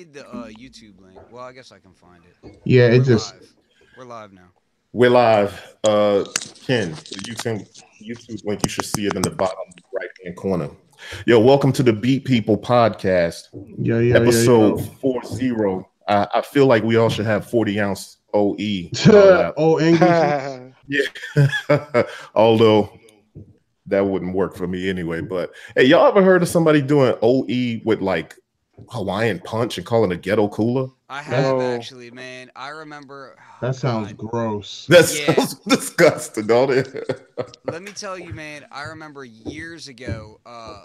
need the uh, YouTube link. Well, I guess I can find it. Yeah, We're it just live. We're live now. We're live. Uh, Ken, you can YouTube link. You should see it in the bottom right hand corner. Yo, welcome to the Beat People podcast, yeah, yeah, episode yeah, four zero. I, I feel like we all should have forty ounce OE. oh, English. yeah. Although that wouldn't work for me anyway. But hey, y'all ever heard of somebody doing OE with like Hawaiian punch and calling a ghetto cooler? I have Oh. actually, man. I remember. oh, That sounds God. gross. That Yeah. sounds disgusting, don't it? Let me tell you, man. I remember years ago. Uh,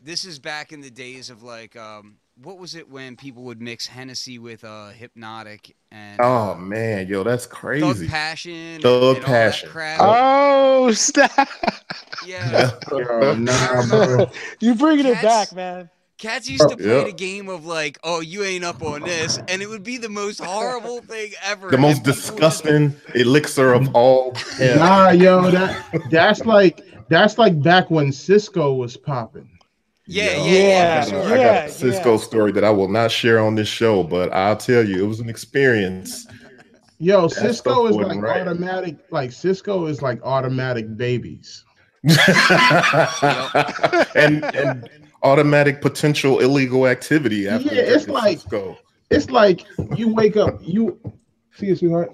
this is back in the days of like, um, what was it when people would mix Hennessy with uh, Hpnotiq and oh uh, man, yo, that's Thug crazy. Passion, Thug and all that Passion. crap. Oh snap! yeah. Yo, nah, bro. you bringing it back, man. Cats used to play Yeah. the game of like, oh, you ain't up on this, and it would be the most horrible thing ever. the most people would disgusting elixir of all. hell. Nah, yo, that that's like that's like back when Cisco was popping. Yeah, Yo, yeah, yeah. Yeah, I got a Cisco yeah. story that I will not share on this show, but I'll tell you, it was an experience. Yo, That Cisco is like right. automatic. Like Cisco is like automatic babies. and and automatic potential illegal activity after Yeah, it's like- Cisco. It's like you wake up, you see you, sweetheart.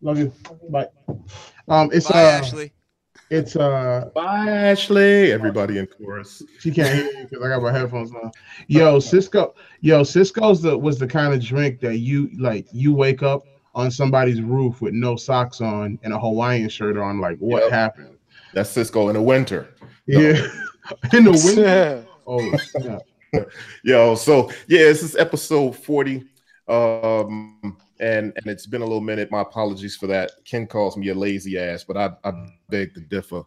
Love you. Bye. Um, it's Bye, uh, Ashley. it's uh, Bye, Ashley. Everybody in chorus. She can't hear you because I got my headphones on. Yo, Cisco, yo, Cisco's the was the kind of drink that you like. You wake up on somebody's roof with no socks on and a Hawaiian shirt on. Like, what Yep. happened? That's Cisco in the winter. No. Yeah, in the winter. Yeah. Oh, snap. Yo, so yeah, this is episode 40. Um, and and it's been a little minute. My apologies for that. Ken calls me a lazy ass, but I, I beg to differ.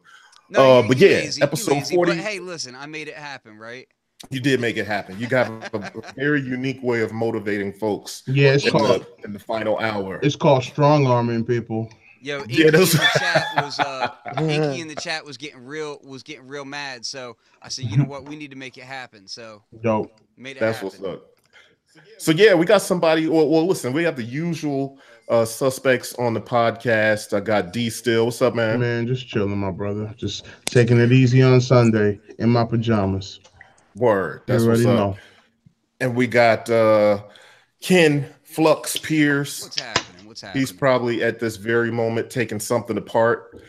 No, uh, you- but yeah, lazy, episode lazy, 40. But hey, listen, I made it happen, right? You did make it happen. You got a, a very unique way of motivating folks Yeah, it's in called the, in the final hour. it's called strong arming people. Yo, Inky Yeah, in those- the chat was uh, Inky in the chat was getting real was getting real mad. So I said, you know what, we need to make it happen. So Dope. made it That's happen. what's up. So yeah, we got somebody. Well, well, listen, we have the usual uh suspects on the podcast. I got D still. What's up, man? Man, just chilling, my brother. Just taking it easy on Sunday in my pajamas. Word. That's you what's up. know. And we got uh Ken Flux Pierce. What's happening? What's happening? He's probably at this very moment taking something apart.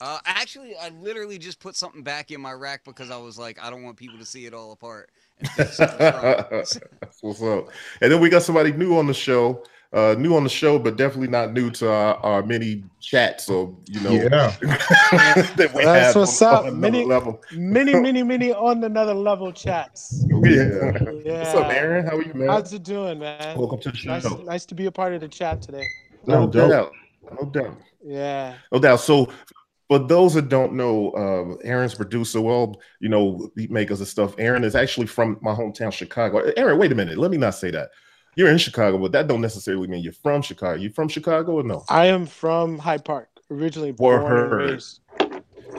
Uh, actually, I literally just put something back in my rack because I was like, I don't want people to see it all apart. and think something's wrong. That's what's up. And then we got somebody new on the show. Uh new on the show, but definitely not new to our, our many chats. So you know Yeah. that we That's have what's on- up. on Many- level. Many, many, many on another level chats. Yeah. Yeah. What's up, Aaron? How are you, man? How's it doing, man? Welcome to the show. Nice, nice to be a part of the chat today. No Oh, dope. doubt. No doubt. Yeah. No doubt. So, for those that don't know, uh, Aaron's producer, well, you know, beat makers and stuff. Aaron is actually from my hometown, Chicago. Aaron, wait a minute. Let me not say that. You're in Chicago, but that don't necessarily mean you're from Chicago. You from Chicago or no? I am from Hyde Park, originally born and Word. raised.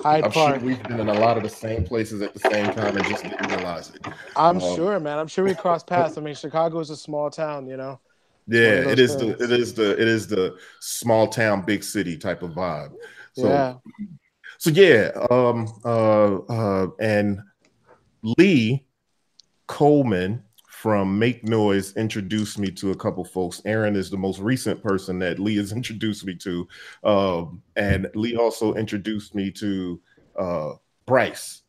Hyde I'm Park. sure we've been in a lot of the same places at the same time and just didn't realize it. I'm Um, sure, man. I'm sure we crossed paths. I mean, Chicago is a small town, you know. Yeah, it is of it those is the it is the it is the small town, big city type of vibe. So yeah. So yeah, um, uh, uh, and Lee Coleman from Make Noise introduced me to a couple folks. Aaron is the most recent person that Lee has introduced me to, um, and Lee also introduced me to uh, Bryce.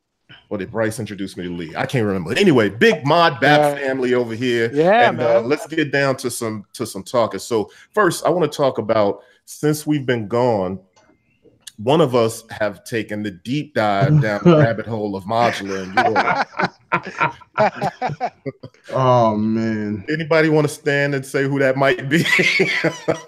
Or did Bryce introduce me to Lee? I can't remember. Anyway, big Mod Bap Yeah. family over here. Yeah, and uh, let's get down to some to some talking. So first, I want to talk about since we've been gone, one of us have taken the deep dive down the rabbit hole of modular. And. Oh man. Anybody want to stand and say who that might be?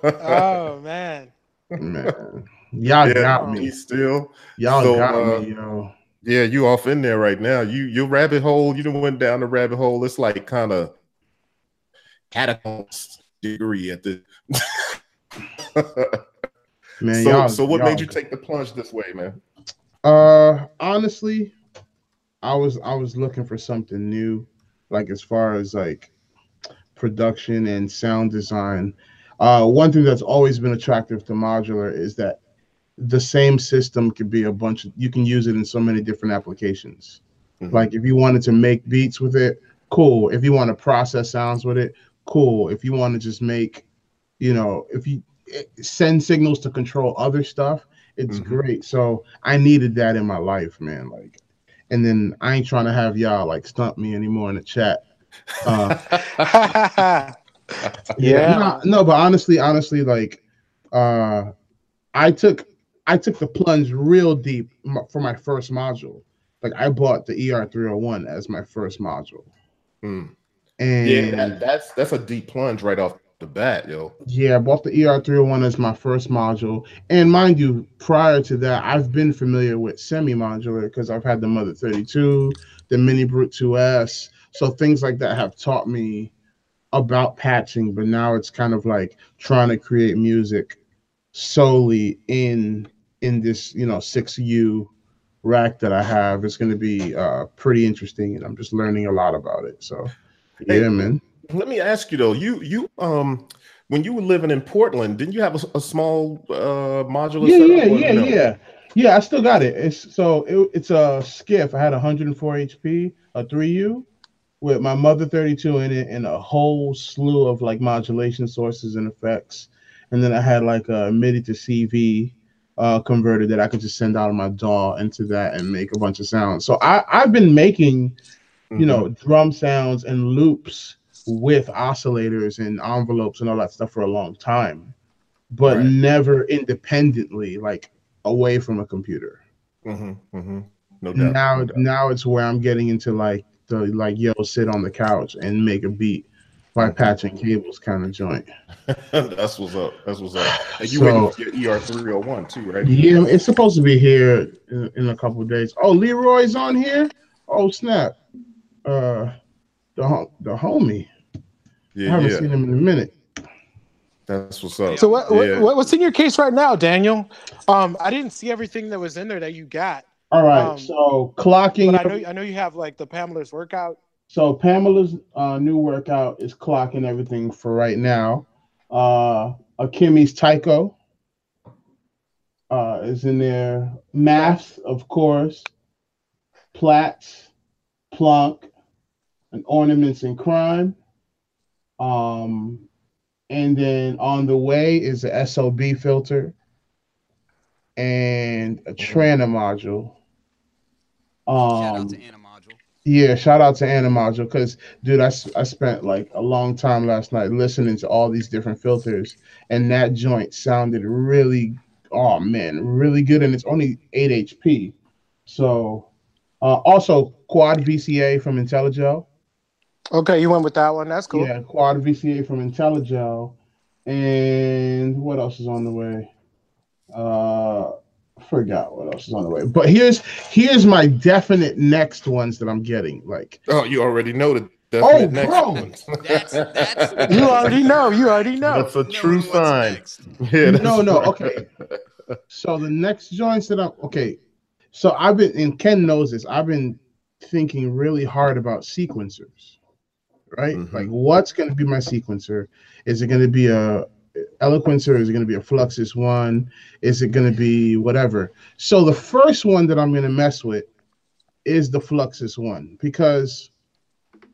oh man. Man. Y'all yeah, got me me. still. Y'all So, got uh, me, yo. Yeah, you off in there right now. You your rabbit hole. You done went down the rabbit hole. It's like kind of catacombs degree at the. Man, so y'all, so what y'all made you take the plunge this way, man? Uh, honestly, I was I was looking for something new. like as far as like production and sound design. Uh, one thing that's always been attractive to modular is that the same system could be a bunch of you can use it in so many different applications. Mhm. Like if you wanted to make beats with it, cool. If you want to process sounds with it, cool. If you want to just make, you know, if you eh, send signals to control other stuff, it's Mhm. great. So I needed that in my life, man. Like, and then I ain't trying to have y'all like stump me anymore in the chat. Uh, yeah. no, no, but honestly, honestly, like, uh, I took I took the plunge real deep for my first module. Like, I bought the ER three hundred one as my first module, Mm. and Yeah, that, that's that's a deep plunge right off the bat, yo. Yeah, I bought the ER301 as my first module. And mind you, prior to that, I've been familiar with semi modular because I've had the Mother 32, the Mini Brute 2S. So things like that have taught me about patching, but now it's kind of like trying to create music solely in in this, you know, 6U rack that I have. It's going to be uh pretty interesting and I'm just learning a lot about it. So Hey, yeah, man. Let me ask you though, you you um when you were living in Portland, didn't you have a, a small uh modular yeah, setup? yeah, yeah, no? yeah, yeah. I still got it. It's so it, it's a skiff. I had 104 HP, a 3U, with my mother 32 in it, and a whole slew of like modulation sources and effects. And then I had like a MIDI to CV uh, converter that I could just send out of my DAW into that and make a bunch of sounds. So I I've been making you know drum sounds and loops with oscillators and envelopes and all that stuff for a long time but Right. never independently like away from a computer Mhm, mhm. No doubt. now no doubt. now it's where i'm getting into like the like yo sit on the couch and make a beat by Mm-hmm. patching cables kind of joint That's what's up. That's what's up. And you So- your ER three hundred one too, right? yeah it's supposed to be here in, in a couple of days oh leroy's on here oh snap uh the, hom- the homie Yeah, i haven't yeah. seen him in a minute That's what's up. So what, what, Yeah. what what's in your case right now, Daniel? Um, I didn't see everything that was in there that you got, all right Um, so clocking but I know I know you have like the Pamela's workout. So Pamela's uh, new workout is clocking everything for right now. Uh, Akemie's Taiko uh, is in there. Maths, of course. Plaits, Plonk, and Ornaments and Crime. Um, and then on the way is the SOB filter and a Trana module. Shout Um, out to Animodule. yeah, shout out to Animodule because, dude, I, I spent like a long time last night listening to all these different filters, and that joint sounded really, oh man, really good. And it's only 8 HP. So, uh, also Quad VCA from Intellijel. Okay, you went with that one. That's cool. Yeah, Quad VCA from Intellijel. And what else is on the way? Uh, forgot what else is on the way. But here's here's my definite next ones that I'm getting. Like, Oh, you already know the Oh, definite next bro. one. That's- that's- You already know. You already know. That's a Knowing true sign. Yeah, no, no, right. okay. So the next joints that I'm okay. So I've been and Ken knows this. I've been thinking really hard about sequencers, right? Mhm. Like, what's going to be my sequencer? Is it going to be a Eloquencer? Is it going to be a Fluxus one? Is it going to be whatever? So the first one that I'm going to mess with is the Fluxus one because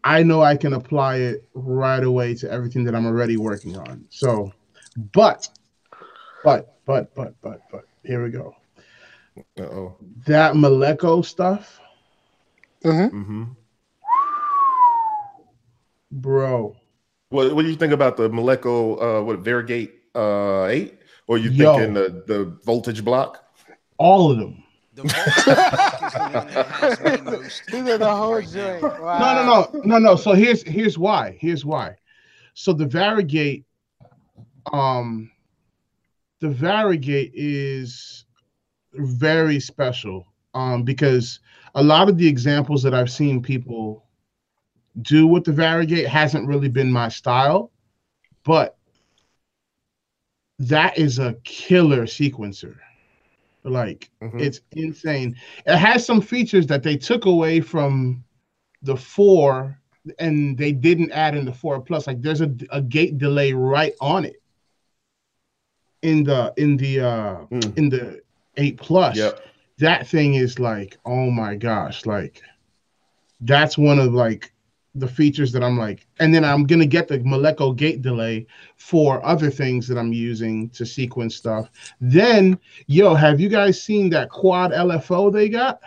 I know I can apply it right away to everything that I'm already working on. So, but, but, but, but, but, but, here we go. Uh-oh. That Malekko stuff, hmm hmm bro. What What do you think about the Malekko? Uh, what Varigate uh eight? Or you Yo. thinking the the voltage block? All of them. The is the one that has the most. These are the whole right joint. Wow. No, no, no, no, no. So here's here's why. Here's why. So the Varigate, um, the Varigate is very special, um, because a lot of the examples that I've seen people do with the Varigate hasn't really been my style, but that is a killer sequencer. Like Mhm. it's insane. It has some features that they took away from the four and they didn't add in the four plus. Like there's a, a gate delay right on it in the in the uh Mm. in the eight plus. Yep. That thing is like, oh my gosh, like that's one of like the features that I'm like, and then I'm gonna get the Malekko gate delay for other things that I'm using to sequence stuff. Then, yo, have you guys seen that quad LFO they got?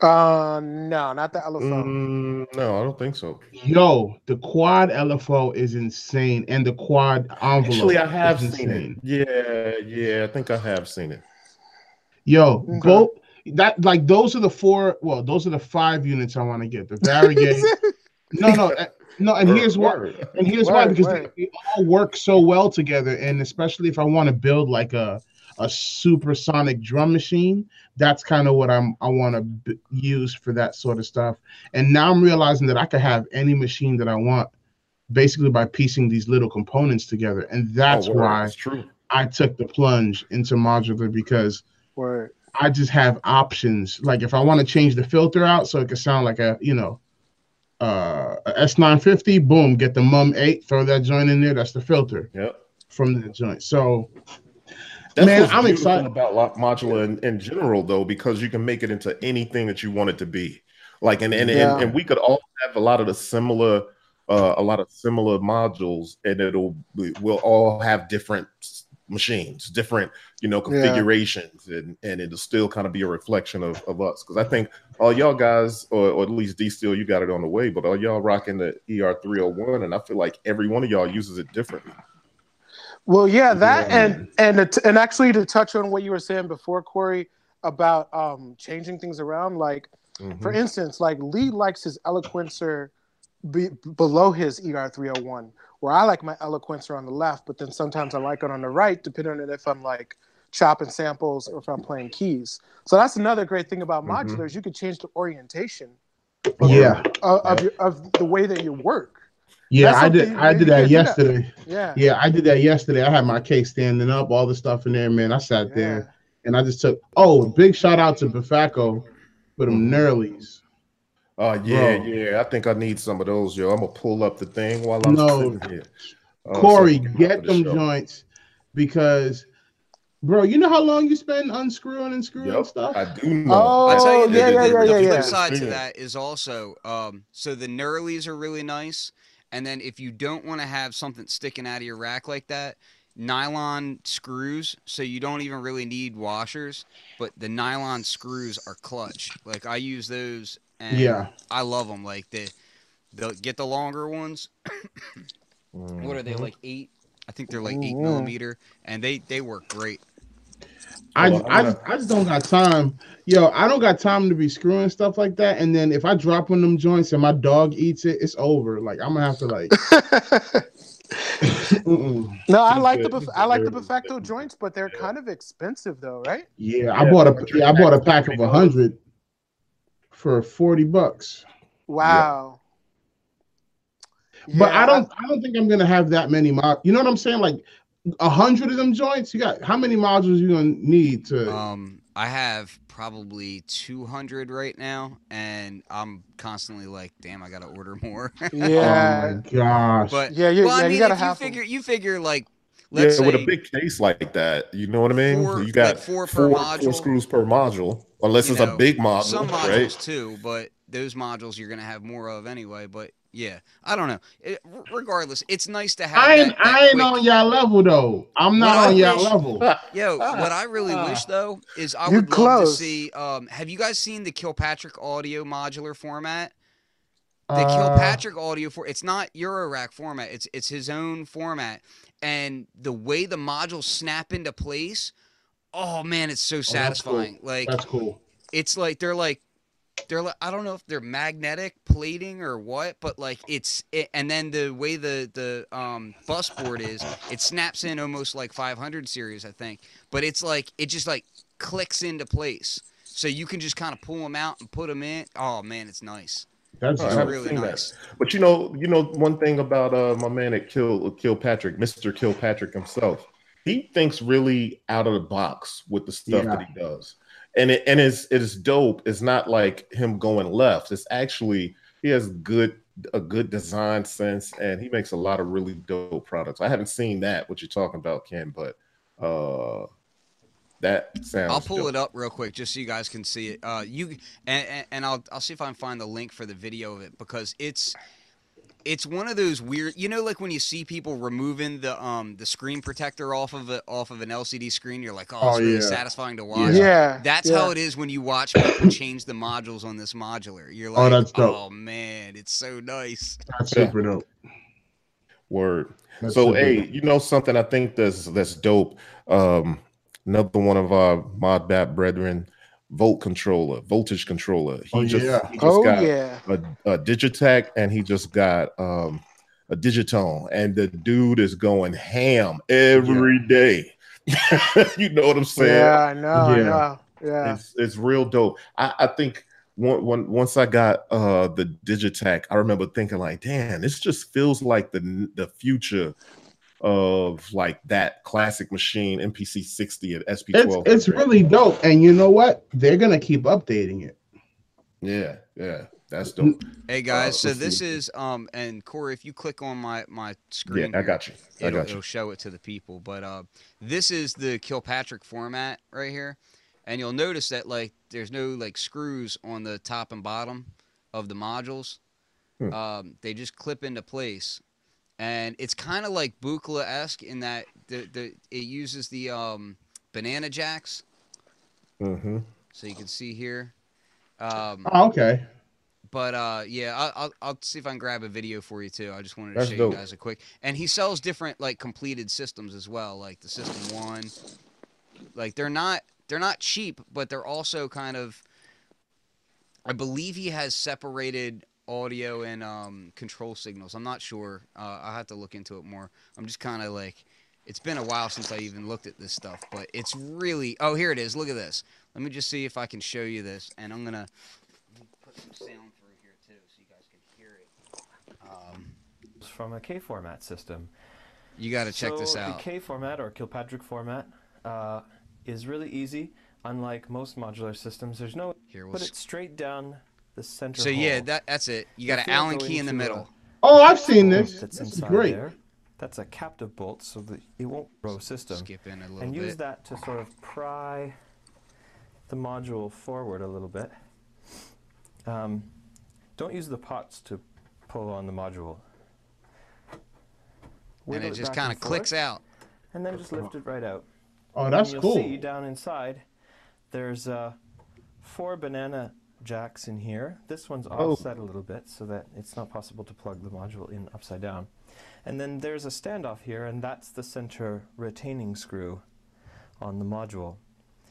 Uh, no, not the LFO. Mm, no, I don't think so. Yo, the quad LFO is insane, and the quad envelope. Actually, I have is seen it. Yeah, yeah, I think I have seen it. Yo, Okay. both that like those are the four. Well, those are the five units I want to get. The Varigate. No, no, uh, no. And here's why. Word. And here's why because word. they, they all work so well together, and especially if I want to build like a a supersonic drum machine, that's kind of what I'm I want to b- use for that sort of stuff. And now I'm realizing that I could have any machine that I want, basically by piecing these little components together, and that's Oh, why It's true. I took the plunge into modular because Word. I just have options. Like if I want to change the filter out so it could sound like a, you know, uh S950, boom, get the mum 8, throw that joint in there, that's the filter Yep. from that joint. So That's Man, I'm excited. about lo- modular in, in general, though, because you can make it into anything that you want it to be. Like, and and, Yeah. and, and we could all have a lot of the similar, uh, a lot of similar modules, and it'll we- we'll all have different machines, different you know Yeah. configurations, and and it'll still kind of be a reflection of, of us. Because I think all y'all guys, or, or at least D Steel, you got it on the way, but all y'all rocking the ER three hundred one, and I feel like every one of y'all uses it differently. Well, yeah, that Yeah, and and it, and actually to touch on what you were saying before, Corey, about um changing things around. Like Mhm. for instance, like Lee likes his eloquencer be, below his ER three hundred one, where I like my eloquencer on the left, but then sometimes I like it on the right, depending on if I'm like chopping samples or if I'm playing keys. So that's another great thing about modulars. You could change the orientation yeah, of, of, your, of the way that you work. yeah, That's I did something I did can't that do that. yesterday. Yeah. Yeah, I did that yesterday. I had my case standing up, all the stuff in there, man. I sat there and I just took oh, big shout out to Befaco for them. Knurlies. Oh yeah, Bro. yeah. I think I need some of those, yo. I'm gonna pull up the thing while I'm No. sitting here. Uh, Corey, so get have the them joints because, bro, you know how long you spend unscrewing and screwing Yep, stuff. I do know. Oh, I tell you, the, yeah, yeah, the, yeah, the yeah, flip yeah. side to that is also um, so the Knurlies are really nice, and then if you don't want to have something sticking out of your rack like that, nylon screws. So you don't even really need washers, but the nylon screws are clutch. Like I use those, and Yeah. I love them. Like the the get the longer ones. What are they Mhm. like eight? I think they're like eight Mhm. millimeter, and they they work great. I, Hold I, I'm just, I just don't got time. Yo, I don't got time to be screwing stuff like that. And then if I drop one of them joints and my dog eats it, it's over. Like I'm gonna have to like. no, I like the bef- I like the very Befaco joints, but they're Yeah. kind of expensive though, right? Yeah, I Yeah, bought a yeah, I bought a pack of $100. a hundred for forty bucks. Wow. But Yeah, I don't I don't think I'm gonna have that many mod. You know what I'm saying? Like a hundred of them joints. You got how many modules you gonna need to? Um, I have probably 200 right now, and I'm constantly like, damn, I gotta order more. Yeah. Oh my gosh. but Yeah, you- well, I yeah, you mean, gotta if you have 'em. figure, you figure like, Yeah, let's with say, a big case like that, you know what I mean? Four- you got like four four, per four module. screws per module, unless You it's know, a big module, some modules right? too, but those modules you're gonna have more of anyway. But yeah, I don't know. It, regardless, it's nice to have. I ain't that, that I ain't quick- on y'all level though. I'm not What on y'all level. Yo, what I really wish though is I You're would love to see. Um, have you guys seen the Kilpatrick audio modular format? the Uh, Kilpatrick audio for it's not Eurorack format. It's it's his own format, and the way the modules snap into place, oh man, it's so that's cool. satisfying. Like That's cool. it's like they're like they're like I don't know if they're magnetic plating or what, but like it's it, and then the way the the um bus board is, it snaps in almost like 500 series, I think. But it's like it just like clicks into place, so you can just kind of pull them out and put them in. Oh man, it's nice. That's Oh, I haven't really seen that. nice. But you know, you know, one thing about uh my man at Kill Kilpatrick, Mr. Kilpatrick himself, he thinks really out of the box with the stuff Yeah. that he does. And it and it's it is dope. It's not like him going left. It's actually he has good a good design sense, and he makes a lot of really dope products. I haven't seen that what you're talking about, Ken, but uh, that sounds. I'll pull dope. it up real quick just so you guys can see it. Uh, you and, and, and I'll I'll see if I can find the link for the video of it because it's it's one of those weird. You know, like when you see people removing the um the screen protector off of it off of an LCD screen, you're like, oh, it's Oh, really yeah. satisfying to watch. Yeah. That's yeah. how it is when you watch people change the modules on this modular. You're like, Oh, like, that's dope. oh man, it's so nice. That's Yeah. super dope. Word. That's so hey, dope. you know something I think that's that's dope. Um another one of our mod bap brethren, volt controller, voltage controller. He Oh, just yeah. he just Oh got yeah. a, a Digitakt and he just got um a Digitone and the dude is going ham every day. you know what I'm saying? Yeah, I know, I Yeah. know. Yeah. It's it's real dope. I, I think one, one, once I got uh the Digitakt, I remember thinking like, damn, this just feels like the the future of like that classic machine MPC 60 at SP12. it's really dope, and you know what? They're gonna keep updating it. yeah, yeah, that's dope. Hey guys, Uh, so this see. is um and Corey, if you click on my my screen, Yeah, I got you. I it'll, got you. it'll show it to the people. But uh, this is the Kilpatrick format right here, and you'll notice that like there's no like screws on the top and bottom of the modules. Hmm. Um, they just clip into place, and it's kind of like Buchla esque in that the the it uses the um banana jacks, hmm so you can see here. Um, Oh, okay. but uh, yeah, I, I'll I'll see if I can grab a video for you too. I just wanted to That's show dope. you guys a quick. And he sells different like completed systems as well, like the System One. Like they're not they're not cheap, but they're also kind of. I believe he has separated audio and um, control signals. I'm not sure. Uh, I have to look into it more. I'm just kind of like, it's been a while since I even looked at this stuff, but it's really. Oh, here it is. Look at this. Let me just see if I can show you this, and I'm gonna put some sound through here too, so you guys can hear it. Um, from a K format system. you got to check so this out. The K format or Kilpatrick format uh, is really easy. Unlike most modular systems, there's no Here, we'll. put it straight down the center. So yeah, that that's it. You got If an Allen key in the to, middle. Oh, I've seen this. That's This inside great. there. That's a captive bolt, so that it won't row system. Skip in a little and use that to sort of pry the module forward a little bit. Um, don't use the pots to pull on the module. and Wiggle it just kind of clicks out. And then just lift it right out. Oh, And that's you'll cool. see down inside, there's uh, four banana jacks in here. This one's Oh. offset a little bit so that it's not possible to plug the module in upside down. And then there's a standoff here, and that's the center retaining screw on the module.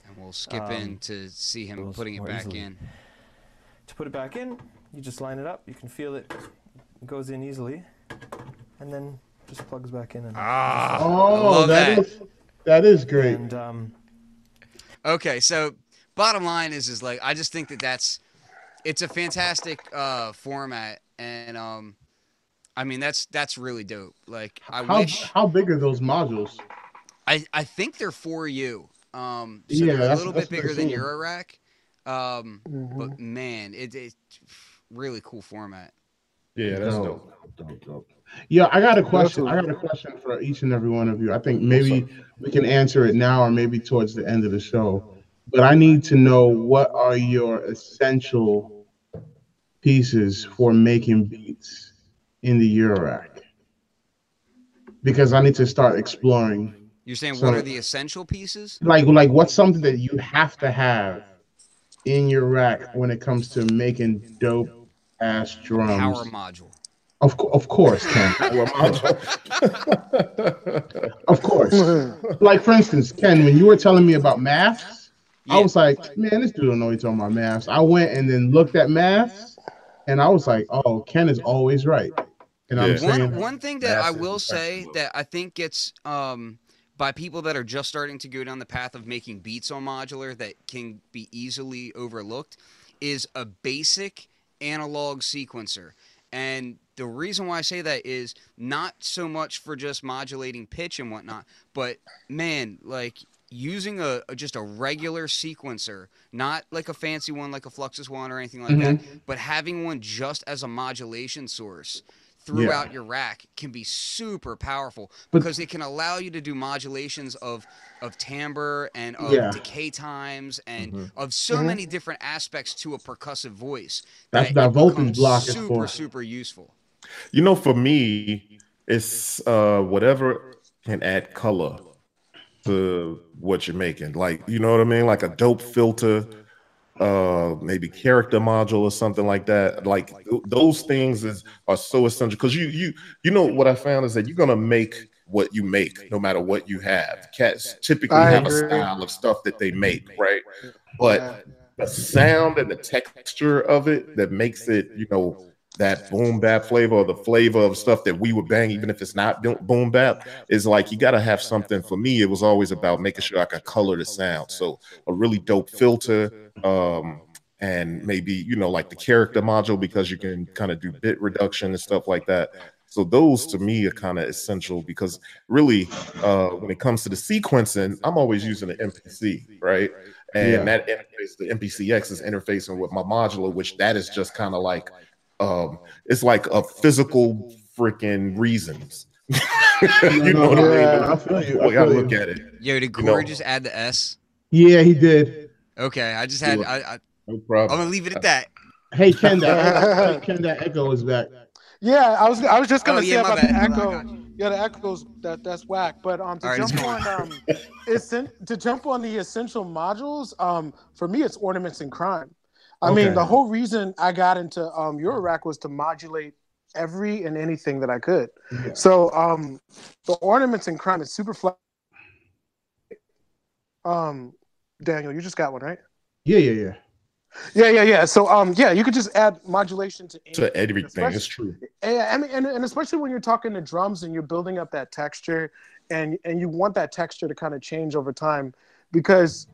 And we'll skip Um, in to see him putting it back easily. in. To put it back in, you just line it up. You can feel it goes in easily, and then just plugs back in. And, Ah, Oh, that that. is that is great. and um, Okay, so bottom line is is like I just think that that's it's a fantastic uh, format, and um, I mean that's that's really dope. Like I How wish how big are those modules? I I think they're for you. Um, so Yeah, they're a little bit bigger than your Eurorack. Um, Mhm. but man, it, it's really cool format. Yeah, that's Dope, dope. dope, dope. Yeah, I got a question. I got a question for each and every one of you. I think maybe we can answer it now or maybe towards the end of the show. But I need to know what are your essential pieces for making beats in the Eurorack? Because I need to start exploring. You're saying So- what are the essential pieces? Like like what's something that you have to have in your rack when it comes to making dope ass drums? Power module. Of, of course, Ken. Of course. like for instance, Ken, when you were telling me about maths, I was like, man, this dude don't know he's talking about maths. I went and then looked at maths, and I was like, oh, Ken is always right. And I'm saying, One one thing that I will say that I think gets um by people that are just starting to go down the path of making beats on modular that can be easily overlooked is a basic analog sequencer. And the reason why I say that is not so much for just modulating pitch and whatnot, but man, like using a, a- just a regular sequencer, not like a fancy one like a Fluxus one or anything like Mm-hmm. that, but having one just as a modulation source throughout your rack can be super powerful But- because it can allow you to do modulations of of timbre and of Yeah. decay times and Mm-hmm. of so Mhm. many different aspects to a percussive voice. That's that what that voltage block is super for. super useful. You know, for me, it's uh whatever can add color to what you're making. Like, you know what I mean? Like a dope filter, uh maybe character module or something like that. Like th- those things is are so essential because you you you know what I found is that you're gonna make what you make no matter what you have. Cats typically I have agree. a style of stuff that they make, right? But the sound and the texture of it that makes it, you know, that boom bap flavor or the flavor of stuff that we would bang, even if it's not boom bap, is like you got to have something. For me, it was always about making sure I could color the sound. So a really dope filter, um, and maybe you know like the character module because you can kind of do bit reduction and stuff like that. So those to me are kind of essential because really, uh, when it comes to the sequencing, I'm always using the MPC, right? And Yeah. that interface, the MPCX is interfacing with my modular, which that is just kind of like, um, it's like a physical freaking reasons. you know what Yeah, I I feel mean? you. Well, I I gotta look you. at it. Yo, did You know. just add the S? Yeah, he did. Okay, I just had. Sure. I, I, No I'm gonna leave it at that. Hey Ken, that Ken, that echo is back. Yeah, I was I was just gonna Oh, say yeah, my about the echo. I. Yeah, the echoes that that's whack. But um, to All right, it's jump on um, essen- to jump on the essential modules, um, for me it's ornaments and crime. I Okay. mean, the whole reason I got into um Eurorack was to modulate every and anything that I could. Yeah. So um, the ornaments and crime is super flat. Um, Daniel, you just got one, right? Yeah, yeah, yeah. Yeah, yeah, yeah. So um, yeah, you could just add modulation to To everything, it's true. yeah, I mean, and, and especially when you're talking to drums and you're building up that texture, and and you want that texture to kind of change over time, because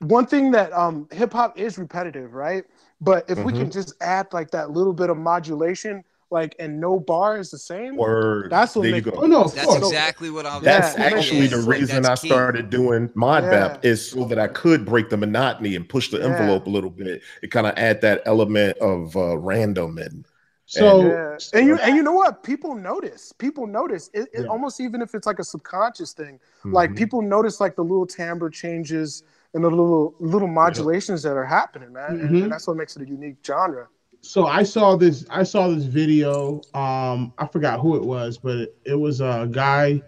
one thing that um, hip hop is repetitive, right? But if we Mm-hmm. can just add like that little bit of modulation, like and no bar is the same. Word. That's what there you makes- go. Oh no, That's course. exactly what I was. That's Yeah, actually yeah, the like, reason that's I key. started doing mod Yeah. bap is so that I could break the monotony and push the Yeah. envelope a little bit. It kind of add that element of uh, random and So Yeah. And you and you know what? People notice. People notice. It, it Yeah. almost even if it's like a subconscious thing. Like Mhm. people notice like the little timbre changes and the little little modulations that are happening, man. And- Mhm. And, that's what makes it a unique genre. so I saw this I saw this video. Um, I forgot who it was, but it, it was a guy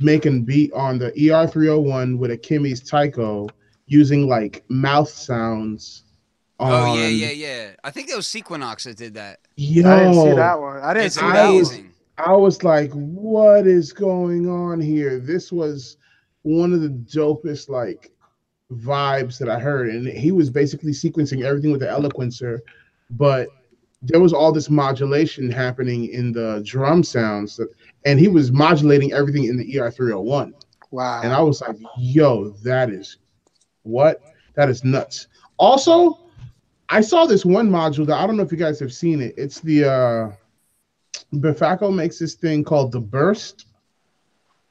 making beat on the ER301 with Akemie's Taiko using like mouth sounds. Oh yeah, yeah, yeah. I think it was Sequinox that did that. Yo, I didn't see that one. I didn't It's see I that was- one. amazing. I was like, what is going on here? This was one of the dopest like vibes that I heard. And he was basically sequencing everything with the eloquencer, but there was all this modulation happening in the drum sounds that, and he was modulating everything in the ER301. Wow. And I was like, yo, that is what? That is nuts. Also, I saw this one module that I don't know if you guys have seen it. It's the uh Befaco makes this thing called the burst.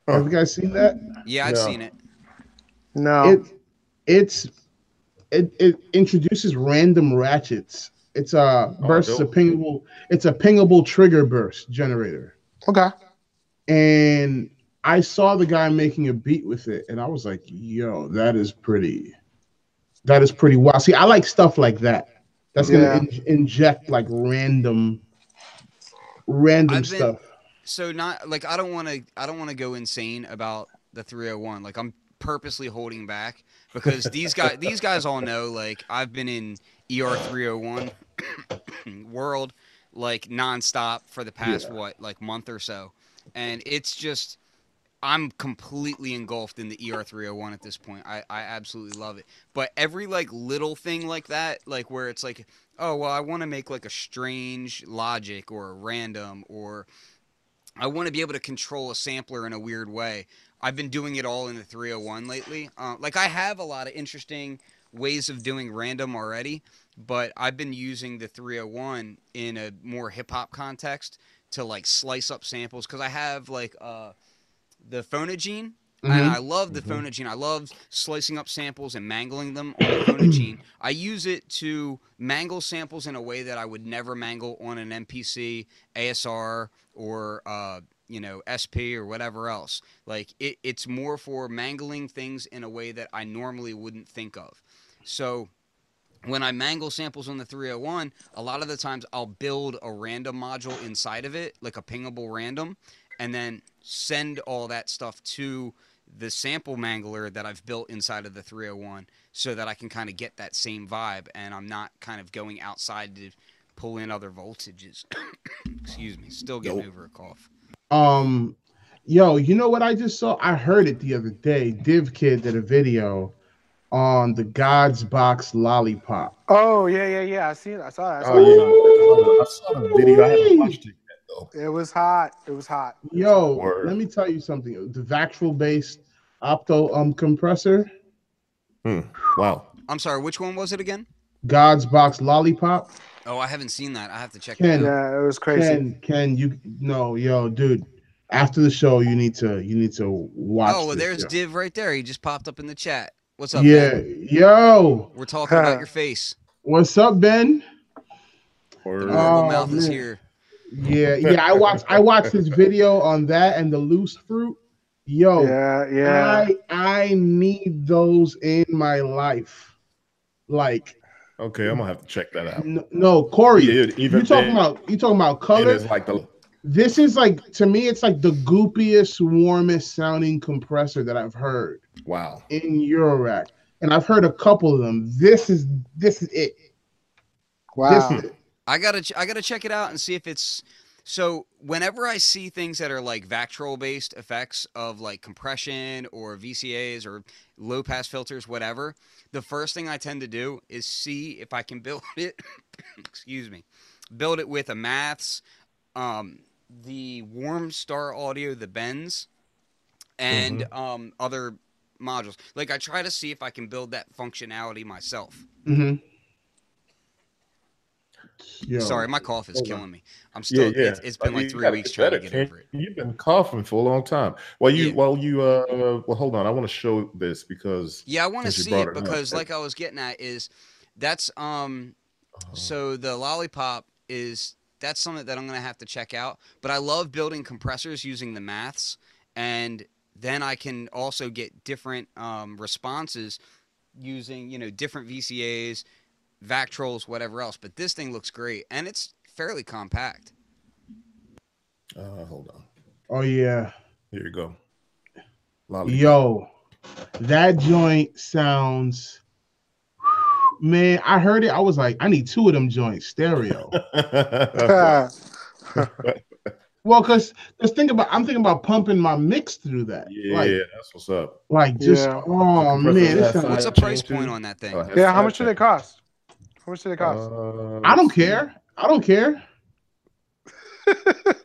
Have you guys seen that? Yeah, I've Yeah. seen it. no. It it's it, it introduces random ratchets. It's a Oh, burst is a pingable, it's a pingable trigger burst generator. okay. and I saw the guy making a beat with it, and I was like, "Yo, that is pretty. That is pretty wild." See, I like stuff like that. That's gonna Yeah. in- inject like random, random been- stuff. So not like I don't want to. I don't want to go insane about the 301. Like I'm purposely holding back because these guys. These guys all know. Like I've been in ER 301 world like nonstop for the past what like month or so, and it's just. I'm completely engulfed in the ER 301 at this point. I, I absolutely love it. But every like little thing like that, like where it's like, oh well, I want to make like a strange logic or a random or I want to be able to control a sampler in a weird way. I've been doing it all in the 301 lately. Uh, like I have a lot of interesting ways of doing random already, but I've been using the 301 in a more hip hop context to like slice up samples because I have like uh, the phonogene And Mhm. I love the Mhm. phonogene. I love slicing up samples and mangling them on the phonogene. I use it to mangle samples in a way that I would never mangle on an MPC, ASR, or uh, you know SP or whatever else. Like it, it's more for mangling things in a way that I normally wouldn't think of. So when I mangle samples on the 301, a lot of the times I'll build a random module inside of it, like a pingable random, and then send all that stuff to the sample mangler that I've built inside of the 301 so that I can kind of get that same vibe and I'm not kind of going outside to pull in other voltages. Excuse me, still getting Nope. over a cough. Um, yo, you know what I just saw? I heard it the other day. Div Kid did a video on the God's Box Lollipop. Oh yeah, yeah, yeah. I seen it. I saw it. I saw Oh it. yeah, I saw the video. I haven't watched it yet though. It was hot. It was hot. Yo, Word. let me tell you something. The Vactrol based opto um compressor, Hmm. Wow. I'm sorry, which one was it again? God's Box Lollipop. Oh, I haven't seen that. I have to check Ken, that out. Yeah, it was crazy. Ken, can you no, yo, dude. After the show, you need to you need to watch. Oh, well, there's yo. Div right there. He just popped up in the chat. What's up, Yeah, Ben? yo, We're talking about your face. what's up, Ben? The Oh, normal mouth is here. Yeah, yeah. I watched I watched his video on that and the loose fruit. Yo, yeah, yeah. I I need those in my life. Like okay, I'm gonna have to check that out. n- no, Corey, Yeah, even you talking then, about you talking about it color? is like the This is like to me, it's like the goopiest, warmest sounding compressor that I've heard wow. in Eurorack, and I've heard a couple of them. This is this is it. wow. This is it. I gotta I gotta check it out and see if it's so. Whenever I see things that are like Vactrol based effects of like compression or VCAs or low pass filters, whatever, the first thing I tend to do is see if I can build it. excuse me, build it with a Maths, um, the Warm Star Audio, the Bends, and um, other modules. Like I try to see if I can build that functionality myself. Mhm. Yo. Sorry, my cough is hold on. killing me. I'm still. yeah, yeah. It's, it's been Like, like three weeks trying to get Ken. over it. You've been coughing for a long time. While you, Yeah. while you, uh, well, hold on. I want to show this because Yeah, I want to see it it up, because, yeah. like I was getting at, is that's um. Oh. So the lollipop is that's something that I'm gonna have to check out. But I love building compressors using the maths, and then I can also get different um, responses using you know different VCAs, Vactrols, whatever else. But this thing looks great, and it's fairly compact. uh, hold on. Oh yeah. Here you go. Lollipop. Yo, that joint sounds. Man, I heard it. I was like, I need two of them joints stereo. well, cause cause think about, I'm thinking about pumping my mix through that. yeah, Like, that's what's up. like just Yeah. oh man, compressor this has sounds- What's the price point on that thing? Oh, yeah, how much do they chain. cost? How much do they cost? Uh, I don't care. I don't care.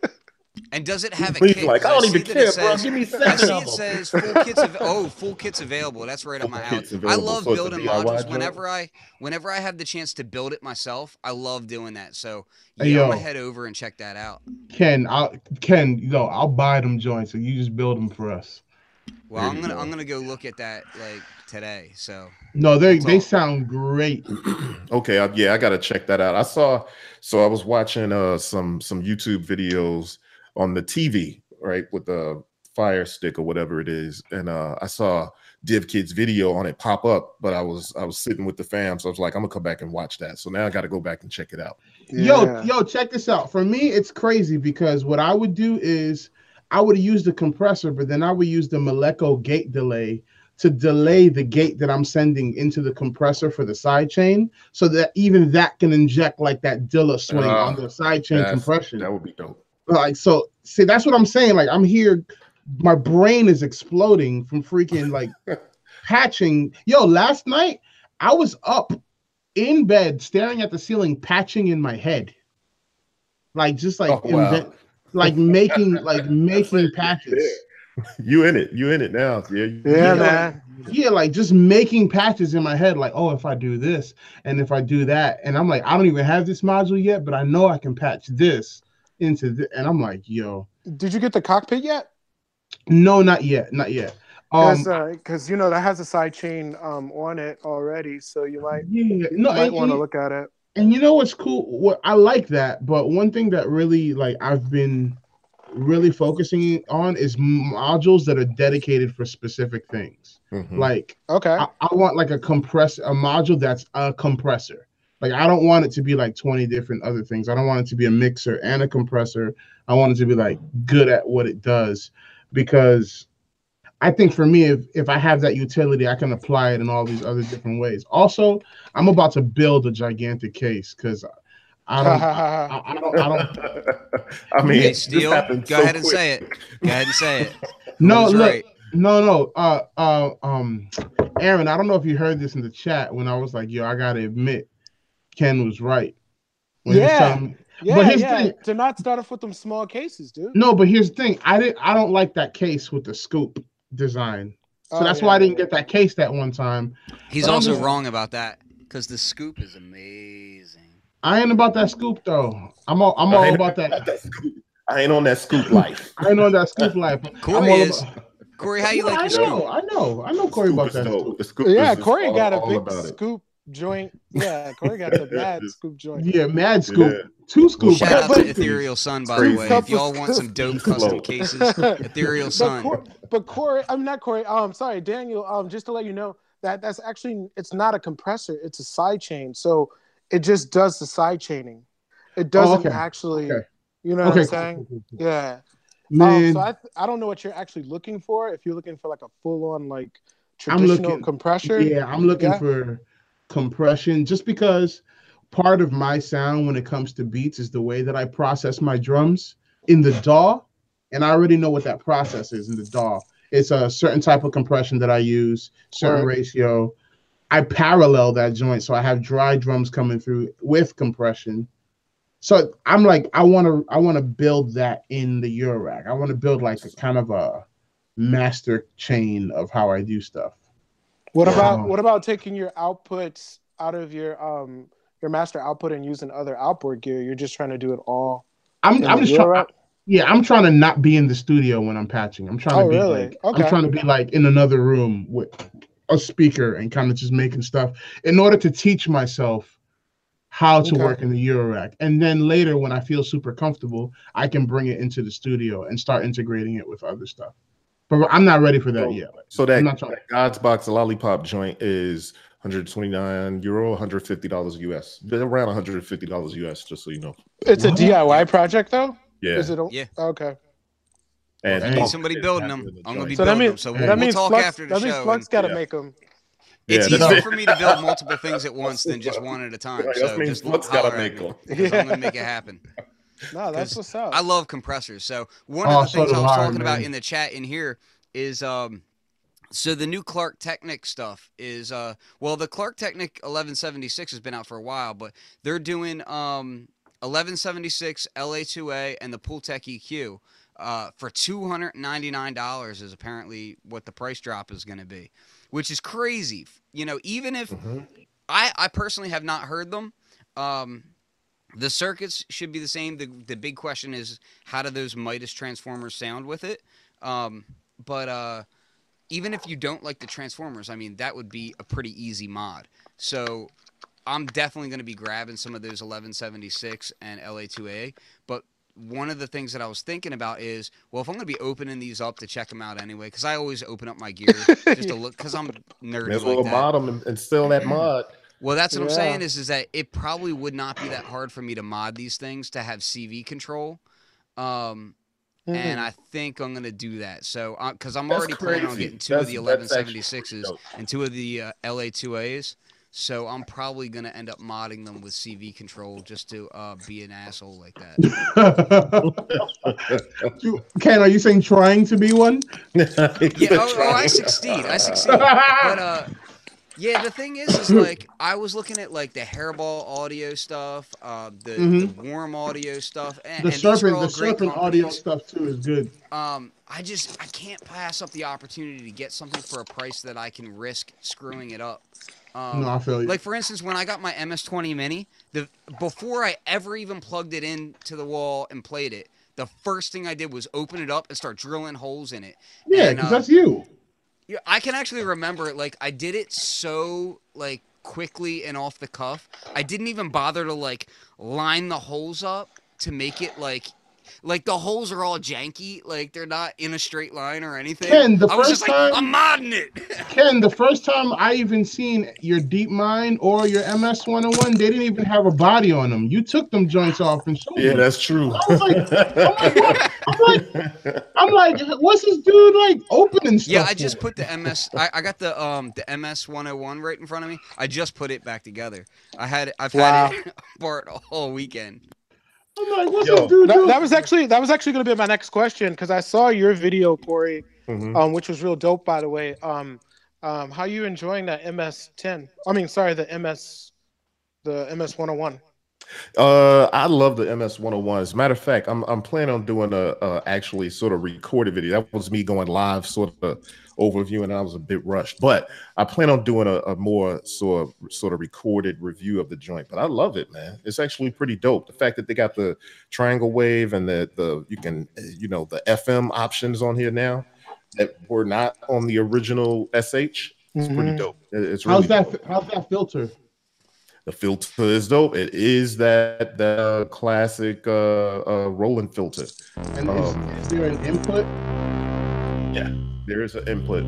And does it have a He's kit? like, 'Cause I don't see even care, it bro. says- Give me I see of it them. says full kits. Av- oh, full kits available. That's right up Full my alley. kits I love So building DIY modules. Whenever I, whenever I have the chance to build it myself, I love doing that. So yeah, Hey, I'm gonna head over and check that out. Ken, I'll Ken, you know, I'll buy them joints, and you just build them for us. Well, There I'm gonna go. I'm gonna go look at that like today. So No, they That's they all. sound great. okay, I, yeah, I gotta check that out. I saw, so I was watching uh some some YouTube videos on the TV, right, with the Fire Stick or whatever it is, and uh I saw Div Kid's video on it pop up, but I was I was sitting with the fam, so I was like, I'm gonna come back and watch that. So now I got to go back and check it out. Yo, yo, check this out. For me, it's crazy because what I would do is I would use the compressor, but then I would use the Malekko gate delay to delay the gate that I'm sending into the compressor for the side chain, so that even that can inject like that Dilla swing Ah, on the side chain compression. That would be dope. like so see that's what i'm saying like i'm here my brain is exploding from freaking like patching yo last night i was up in bed staring at the ceiling patching in my head like just like Oh, wow. invent- like making like making patches You in it? You in it now? Yeah. Yeah, Yeah, man. yeah like just making patches in my head like oh if i do this and if i do that and i'm like i don't even have this module yet but i know i can patch this into this and i'm like yo Did you get the cockpit yet? No, not yet, not yet. Um, Because you know that has a side chain um, on it already, so you might yeah, no, might want to look at it. And you know what's cool? What I like that, but one thing that really like I've been really focusing on is modules that are dedicated for specific things. Mhm. Like Okay. I, I want like a compressor, a module that's a compressor. Like I don't want it to be like 20 different other things. I don't want it to be a mixer and a compressor. I want it to be like good at what it does because I think for me, if if I have that utility, I can apply it in all these other different ways. Also, I'm about to build a gigantic case because I don't, I, I don't, I don't. I mean, Hey, this Steele, go so ahead and say it. Go ahead and say it. No, look, right? no, no. Uh, uh, um, Aaron, I don't know if you heard this in the chat when I was like, "Yo, I gotta admit, Ken was right." When he was Yeah. me- yeah, but here's yeah. thing- To not start off with them small cases, dude. No, but here's the thing. I didn't. I don't like that case with the scoop design. So Oh, that's yeah, why I didn't get that case that one time. He's But also just- wrong about that because the scoop is amazing. I ain't about that scoop though. I'm all. I'm all about about that. that scoop. I ain't on that scoop life. I ain't on that scoop life. Corey is. about- Corey, how you No, like I your know. scoop? I know. I know Corey Scoop about that. dope. Scoop. The scoop Yeah, is just Corey all- got a all big about it. scoop joint. Yeah, Corey got the mad scoop joint. Yeah, mad scoop. Yeah. Two scoops. Shout out to Ethereal Sun, by Crazy. the way. If y'all want some dope custom cases, Ethereal But, Sun. Cor- but Corey, I'm not Corey. I'm um, sorry, Daniel. Um, just to let you know that that's actually it's not a compressor; it's a side chain. So it just does the side chaining. It doesn't okay. actually. Okay. You know what I'm saying? cool, cool, cool. Yeah. Man, Um, so I th- I don't know what you're actually looking for. If you're looking for like a full on like I'm traditional looking- compressor. Yeah, I'm looking Yeah. for compression just because part of my sound when it comes to beats is the way that I process my drums in the DAW. And I already know what that process is in the DAW. It's a certain type of compression that I use, certain Right. ratio. I parallel that joint. So I have dry drums coming through with compression. So I'm like, I want to, I want to build that in the Eurorack. I want to build like a kind of a master chain of how I do stuff. What about what about taking your outputs out of your um your master output and using other outboard gear? You're just trying to do it all. I'm, I'm just trying. Yeah, I'm trying to not be in the studio when I'm patching. I'm trying Oh, to be really? like, Okay. I'm trying to be like in another room with a speaker and kind of just making stuff in order to teach myself how to Okay. work in the Eurorack. And then later, when I feel super comfortable, I can bring it into the studio and start integrating it with other stuff. But I'm not ready for that So- yet. So that, not trying- that God's Box lollipop joint is 129 euro, 150 dollars US. They're around 150 dollars US, just so you know. It's a DIY project though. Yeah, Is it? A, Yeah. Okay. and I I need need somebody building them. I'm gonna be So building means them. So that we'll, that we'll means talk Flux, after the that means show. Flux got to yeah. make them. It's Yeah, easier it. for me to build multiple things at once than just one at a time. Right, so that just Flux gotta make me, them. 'cause I'm gonna make it happen. No, that's 'Cause what's up. I love compressors. So one Oh, of the so things I was I, talking about in the chat in here is um so the new Klark Teknik stuff is uh well the Klark Teknik 1176 has been out for a while, but they're doing um 1176 LA2A and the Pultec EQ uh for $299 is apparently what the price drop is going to be, which is crazy. You know, even if Mhm. I I personally have not heard them um the circuits should be the same. The the big question is how do those Midas transformers sound with it? Um, but uh, even if you don't like the transformers, I mean that would be a pretty easy mod. So I'm definitely going to be grabbing some of those 1176 and LA2A. But one of the things that I was thinking about is, well, if I'm going to be opening these up to check them out anyway, because I always open up my gear just to look, because I'm nerdy May as like well that. mod them and, and steal that mod. Well, that's what I'm saying is is that it probably would not be that hard for me to mod these things to have CV control. Um, Mhm. and I think I'm gonna do that. So, because I'm That's already planning on getting two of the That's- that's actually 1176s and two of the uh, LA2As. So I'm probably gonna end up modding them with CV control just to uh, be an asshole like that. You- Ken, are you saying trying to be one? Yeah. Oh, oh, I succeed. I succeed. But uh, yeah. The thing is, is like I was looking at like the hairball audio stuff, uh, the, Mhm. the warm audio stuff, and, The serpent, the serpent audio stuff too is good. Um, I just I can't pass up the opportunity to get something for a price that I can risk screwing it up. Um, no, I feel you. like for instance, when I got my MS20 Mini, the before I ever even plugged it into the wall and played it, the first thing I did was open it up and start drilling holes in it. yeah, because uh, that's you. Yeah, I can actually remember it. Like I did it so like quickly and off the cuff. I didn't even bother to like line the holes up to make it like like the holes are all janky. Like they're not in a straight line or anything. Ken, the I was first just like, time- I'm modding it. Ken, the first time I even seen your Deep Mind or your MS 101, they didn't even have a body on them. You took them joints off and showed Yeah, me. that's true. I was like, I'm like, what? I'm like, I'm like, what's this dude like opening stuff? yeah, I just for? put the MS. I, I got the um the MS 101 right in front of me. I just put it back together. I had I've Wow. had it apart all weekend. I'm like, what's Yo, this dude That, doing? that was actually that was actually going to be my next question because I saw your video, Corey, Mhm. um, which was real dope, by the way. Um, um, how you enjoying that MS10? I mean, sorry, the MS, the MS 101. Uh, I love the MS 101. As a matter of fact, I'm I'm planning on doing a, a actually sort of recorded video. That was me going live, sort of overview, and I was a bit rushed. But I plan on doing a, a more sort of sort of recorded review of the joint. But I love it, man. It's actually pretty dope. The fact that they got the triangle wave and the the you can you know the FM options on here now that were not on the original SH. It's pretty Mhm. dope. It's really how's that? dope. How's that filter? The filter is dope. It is that the classic uh, uh rolling filter. And Um, is, is there an input? There is an input.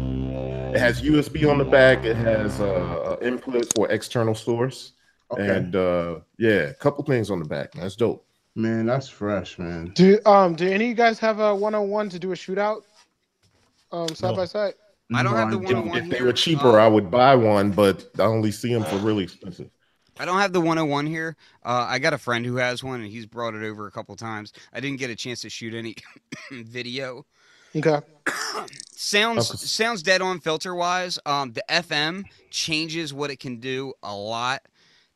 It has USB on the back. It has uh, a input for external source, Okay, and uh, yeah, a couple things on the back. That's dope. man, that's fresh, man. Do um do any of you guys have a 101 to do a shootout? Um, side No. by side. I don't have the No, If, 101 if they were cheaper, Uh, I would buy one, but I only see them for really expensive. I don't have the 101 here. Uh, I got a friend who has one, and he's brought it over a couple times. I didn't get a chance to shoot any video. Okay. Sounds Okay. sounds dead on filter wise. Um, the FM changes what it can do a lot.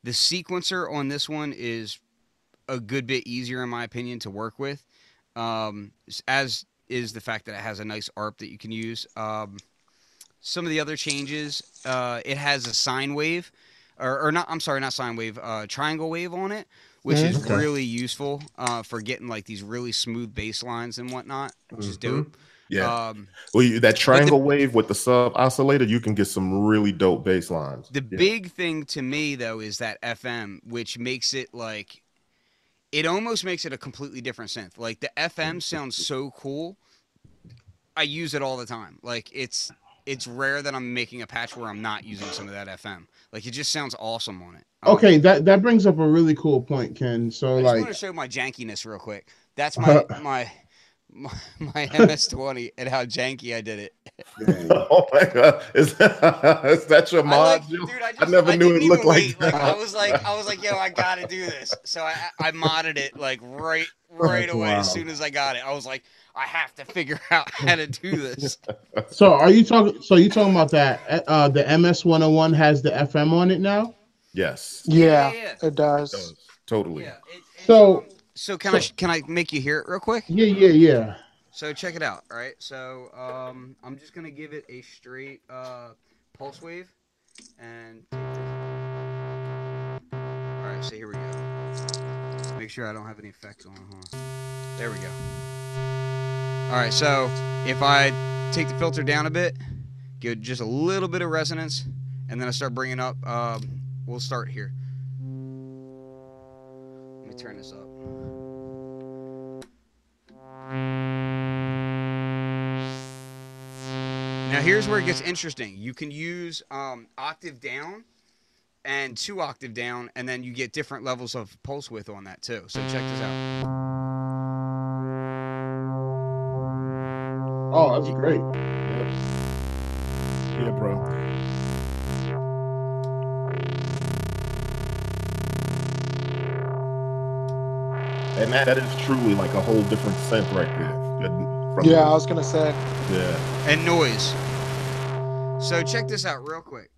The sequencer on this one is a good bit easier, in my opinion, to work with. Um, as is the fact that it has a nice ARP that you can use. Um, some of the other changes, uh, it has a sine wave, or, or not. I'm sorry, not sine wave. Uh, triangle wave on it, which is really useful uh, for getting like these really smooth bass lines and whatnot, which is Mhm. dope. Yeah, Um, well, you, that triangle wave with the sub oscillator, you can get some really dope bass lines. The Yeah. big thing to me though is that FM, which makes it like it almost makes it a completely different synth. Like the FM sounds so cool. I use it all the time. Like it's it's rare that I'm making a patch where I'm not using some of that FM. Like it just sounds awesome on it. Um, Okay, that that brings up a really cool point, Ken. So like I just like, want to show my jankiness real quick. That's my my my, my MS20 and how janky I did it. Oh my god, is that, is that your I mod? like, dude, I, just, I never knew it looked even like wait. that. I was like, I was like, yo, I gotta do this. So I, I modded it like right, right That's away as soon as I got it. I was like, I have to figure out how to do this. so are you talking? So you talking about that? Uh, the MS 101 has the FM on it now. Yes, Yeah, Yeah, it does. does. totally. Yeah. It, it's, So- um, so can I can I make you hear it real quick? Yeah, yeah, yeah. So check it out. All right. So um, I'm just gonna give it a straight uh, pulse wave, and all right. So here we go. Make sure I don't have any effects on. Huh? There we go. All right. So if I take the filter down a bit, give it just a little bit of resonance, and then I start bringing up. Um, we'll start here. Let me turn this up. Now here's where it gets interesting. You can use um, octave down and two octave down, and then you get different levels of pulse width on that too. So check this out. Oh, that's great. Yeah, bro. And that, that is truly like a whole different scent right there. From Yeah, I was gonna say. yeah. And noise. So check this out real quick.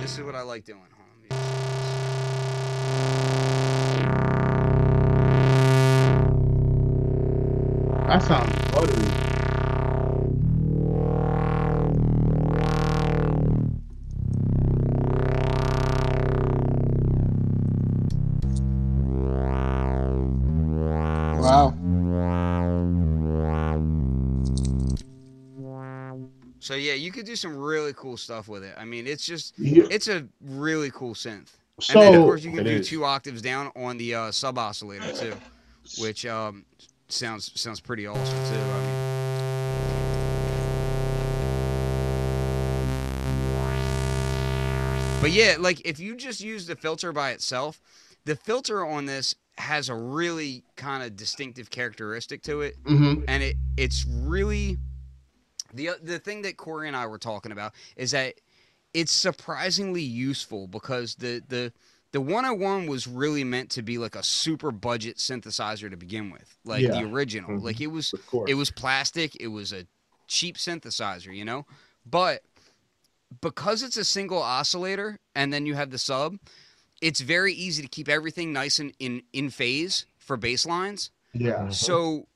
This is what I like doing. Hold on, let me just- That sounds buttery. So yeah, you could do some really cool stuff with it. I mean, it's just Yeah. it's a really cool synth. and then of course you can do is. two octaves down on the uh, sub oscillator too, which um, sounds sounds pretty awesome too. I mean, but yeah, like if you just use the filter by itself, the filter on this has a really kind of distinctive characteristic to it mhm. and it it's really the the thing that Corey and I were talking about is that it's surprisingly useful because the the the 101 was really meant to be like a super budget synthesizer to begin with, like Yeah. the original. Mhm. Like it was it was plastic, it was a cheap synthesizer, you know? But because it's a single oscillator and then you have the sub, it's very easy to keep everything nice and in in phase for bass lines. Yeah. So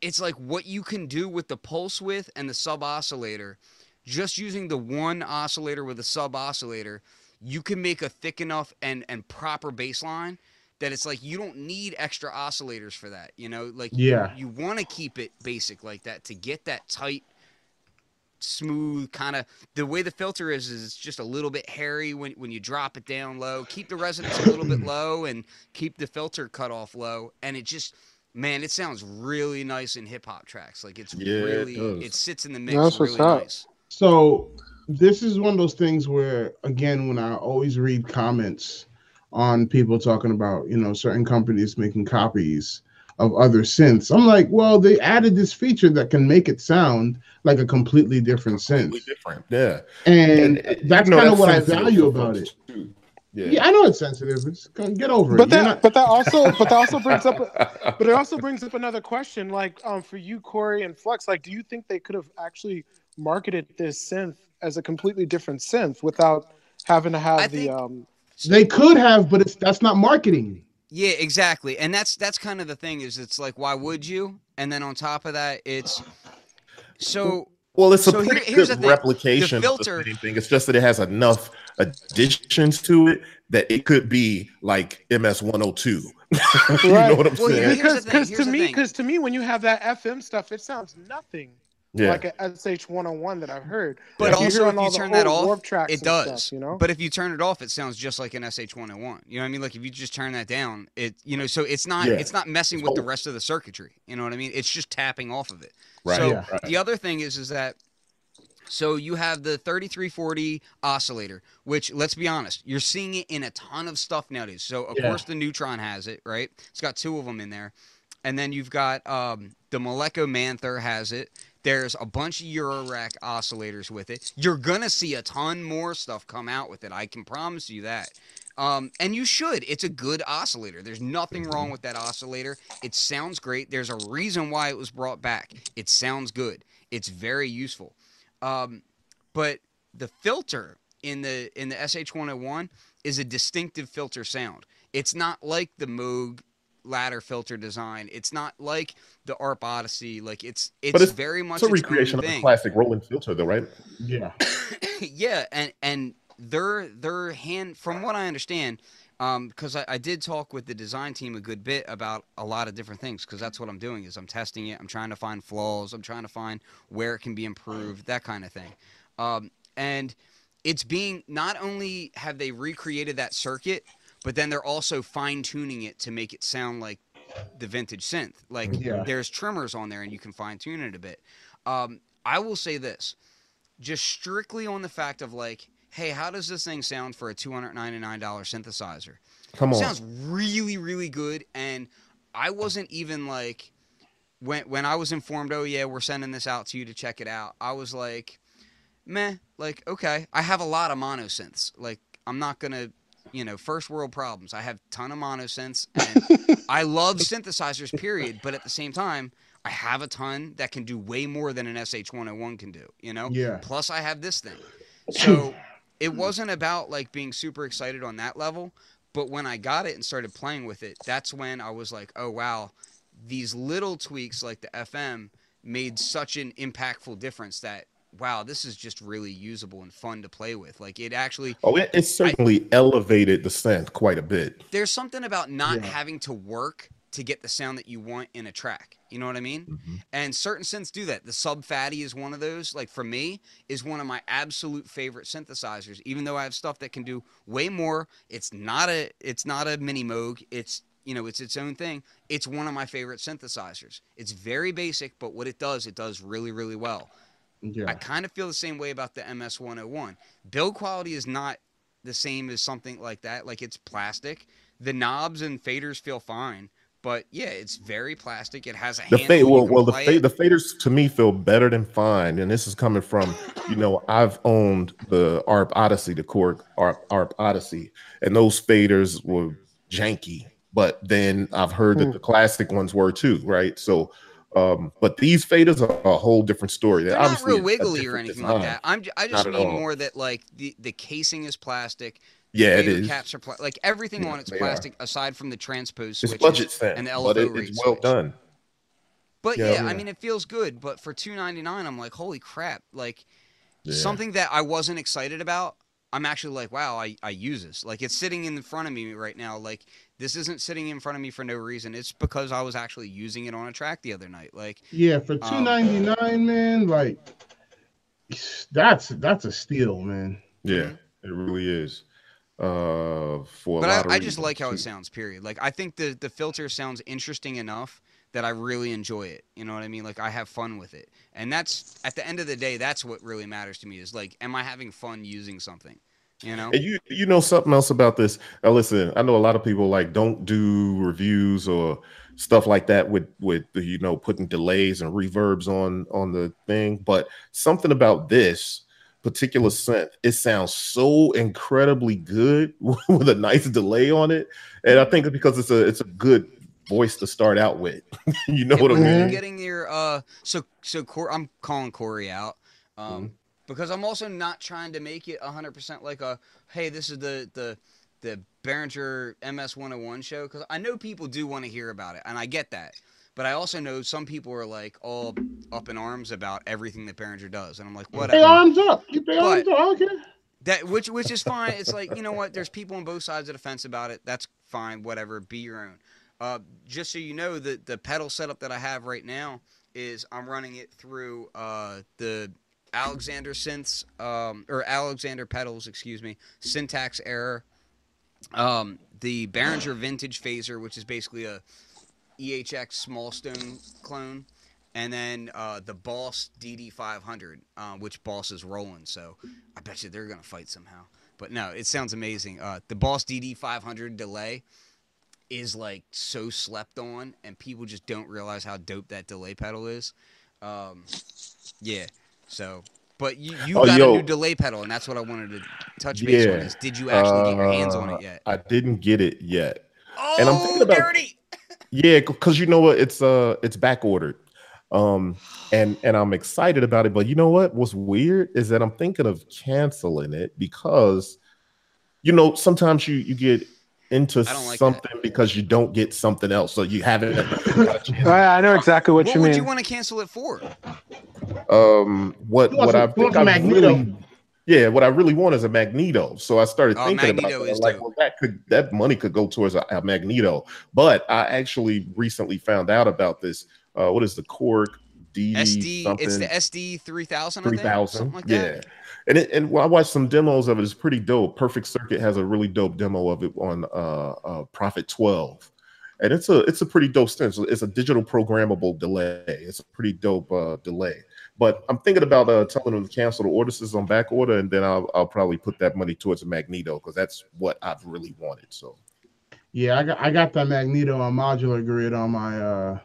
it's like what you can do with the pulse width and the sub oscillator, just using the one oscillator with a sub oscillator, you can make a thick enough and and proper bass line that it's like you don't need extra oscillators for that. You know, like Yeah. you want to keep it basic like that to get that tight smooth kind of the way the filter is is it's just a little bit hairy when, when you drop it down low keep the resonance a little bit low and keep the filter cut off low and it just man it sounds really nice in hip-hop tracks like it's Yeah, really does. it, sits in the mix That's what's really up. nice So this is one of those things where, again, when I always read comments on people talking about, you know, certain companies making copies of other synths, I'm like, well, they added this feature that can make it sound like a completely different synth, completely different. Yeah. and uh, that's you know, kind of what I value about it. too. Yeah. Yeah, I know it's sensitive. It's get over But it. You're that, not- but that also, but that also brings up, but it also brings up another question. Like, um, for you, Corey and Flux, like, do you think they could have actually marketed this synth as a completely different synth without having to have I the think- um? they could have, but it's that's not marketing. yeah exactly and that's that's kind of the thing is it's like why would you and then on top of that it's so Well, it's a So here- pretty here's the good thing. replication The filter- of the same thing. It's just that it has enough additions to it that it could be like MS 102. you Right. know what I'm Well, saying? Because, because to me, because to me, when you have that FM stuff, it sounds nothing yeah. like a SH one hundred one that I've heard. But Like, also, if you turn that off, tracks it does. stuff, you know. But if you turn it off, it sounds just like an SH101. You know what I mean? Like if you just turn that down, it you know, so it's not Yeah. it's not messing with the rest of the circuitry. You know what I mean? It's just tapping off of it. Right, So Yeah. right. the other thing is is that so you have the 3340 oscillator, which let's be honest, you're seeing it in a ton of stuff nowadays. So of Yeah. course the Neutron has it, right? It's got two of them in there. And then you've got um, the Malekko Manther has it. There's a bunch of Eurorack oscillators with it. You're gonna see a ton more stuff come out with it. I can promise you that. Um, and you should. It's a good oscillator. There's nothing wrong with that oscillator. It sounds great. There's a reason why it was brought back. It sounds good. It's very useful. Um, but the filter in the in the SH101 is a distinctive filter sound. It's not like the Moog ladder filter design. It's not like the ARP Odyssey. Like it's it's, But it's- very much It's a its own recreation of the thing. classic Roland filter, though, right? Yeah. yeah, and and their their hand, from what I understand, because I, I did talk with the design team a good bit about a lot of different things. Because that's what I'm doing is I'm testing it. I'm trying to find flaws. I'm trying to find where it can be improved. That kind of thing. Um, and it's being not only have they recreated that circuit, but then they're also fine tuning it to make it sound like the vintage synth. Like Yeah. there's trimmers on there, and you can fine tune it a bit. Um, I will say this just strictly on the fact of like, hey, how does this thing sound for a two hundred ninety nine dollar synthesizer? Come on. Sounds really, really good. And I wasn't even like when when I was informed, oh yeah, we're sending this out to you to check it out. I was like, meh, like okay. I have a lot of mono synths. Like I'm not gonna, you know, first world problems. I have a ton of mono synths, and I love synthesizers. Period. But at the same time. I have a ton that can do way more than an SH101 can do, you know? Yeah. Plus I have this thing. So it hmm. wasn't about like being super excited on that level, but when I got it and started playing with it, that's when I was like, "Oh wow, these little tweaks like the FM made such an impactful difference that wow, this is just really usable and fun to play with." Like it actually Oh, it, it certainly elevated the synth quite a bit. there's something about not Yeah. having to work to get the sound that you want in a track. You know what I mean? Mhm. And certain synths do that. The Sub Phatty is one of those. Like for me, is one of my absolute favorite synthesizers. Even though I have stuff that can do way more, it's not a it's not a mini Moog. It's you know it's its own thing. It's one of my favorite synthesizers. It's very basic, but what it does, it does really really well. I kind of feel the same way about the MS101. Build quality is not the same as something like that. Like it's plastic. The knobs and faders feel fine, but yeah, it's very plastic. It has a The handle. fade, well, well, the play fade, the faders to me feel better than fine, and this is coming from, you know, I've owned the ARP Odyssey, the Korg ARP, ARP Odyssey, and those faders were janky. But then I've heard that Hmm. the classic ones were too, right? So, um, but these faders are a whole different story. They're not real a- a wiggly or anything design. like that. I'm j- I just Not mean all. more that like the the casing is plastic. Yeah, it fader is. Caps are pla- like everything Yeah, on it's they are. plastic aside from the transpose It's switches budget thin, and the but LFO it, rate it's well switch. done. But Yeah. yeah, I mean, it feels good. But for two ninety nine, I'm like, holy crap! Like Yeah. something that I wasn't excited about. I'm actually like, wow, I, I use this. Like it's sitting in front of me right now. Like this isn't sitting in front of me for no reason. It's because I was actually using it on a track the other night. Like Yeah, for Um, two ninety nine, man, like that's that's a steal, man. Yeah, it really is. Uh, for but I, I just like how it sounds. Period. Like I think the the filter sounds interesting enough that I really enjoy it. You know what I mean? Like I have fun with it, and that's at the end of the day, that's what really matters to me. Is like, am I having fun using something? You know? And you you know something else about this? Now listen, I know a lot of people like don't do reviews or stuff like that with with you know putting delays and reverbs on on the thing, but something about this particular synth, it sounds so incredibly good with a nice delay on it, and I think it's because it's a it's a good voice to start out with. you know Yeah, what I mean? getting your uh, so so Cor- I'm calling Corey out, um, Mm-hmm. because I'm also not trying to make it 100 percent like a hey, this is the the the Behringer MS 101 show because I know people do want to hear about it, and I get that. But I also know some people are like all up in arms about everything that Behringer does, and I'm like, whatever. arms up. Keep their arms up. I don't care. That which which is fine. It's like you know what? There's people on both sides of the fence about it. That's fine. Whatever. Be your own. Uh, just so you know, the the pedal setup that I have right now is I'm running it through uh, the Alexander synths um, or Alexander pedals. Excuse me. Syntax error. Um, the Behringer Vintage Phaser, which is basically a EHX small stone clone, and then uh, the Boss DD500, uh, which Boss is rolling. So I bet you they're gonna fight somehow. But no, it sounds amazing. Uh, the Boss DD500 delay is like so slept on, and people just don't realize how dope that delay pedal is. Um, yeah. So, but you you Oh, got yo. a new delay pedal, and that's what I wanted to touch base on. Is did you actually get your hands on Uh, it yet? I didn't get it yet. Oh, and I'm thinking about- dirty. Yeah, because you know what? It's uh it's back ordered. Um and and I'm excited about it, but you know what? What's weird is that I'm thinking of canceling it because you know, sometimes you you get into I don't that. something because you don't get something else. So you haven't I, I know exactly what, What you mean. What would you want to cancel it for? um what He what a- I he think wants a I Magneto. really yeah, what I really want is a magneto. So I started Oh, thinking Magneto about that. like, well, that could that money could go towards a, a magneto. But I actually recently found out about this. Uh, what is the Korg D SD, something? it's the SD three thousand. three thousand. like yeah. that. And it, and I watched some demos of it. It's pretty dope. Perfect Circuit has a really dope demo of it on uh, uh Prophet 12. And it's a it's a pretty dope. So it's a digital programmable delay. It's a pretty dope uh delay. But I'm thinking about uh telling them to cancel the orders This is on back order, and then I'll I'll probably put that money towards a magneto because that's what I've really wanted. So Yeah, I got I got that Magneto on modular grid on my uh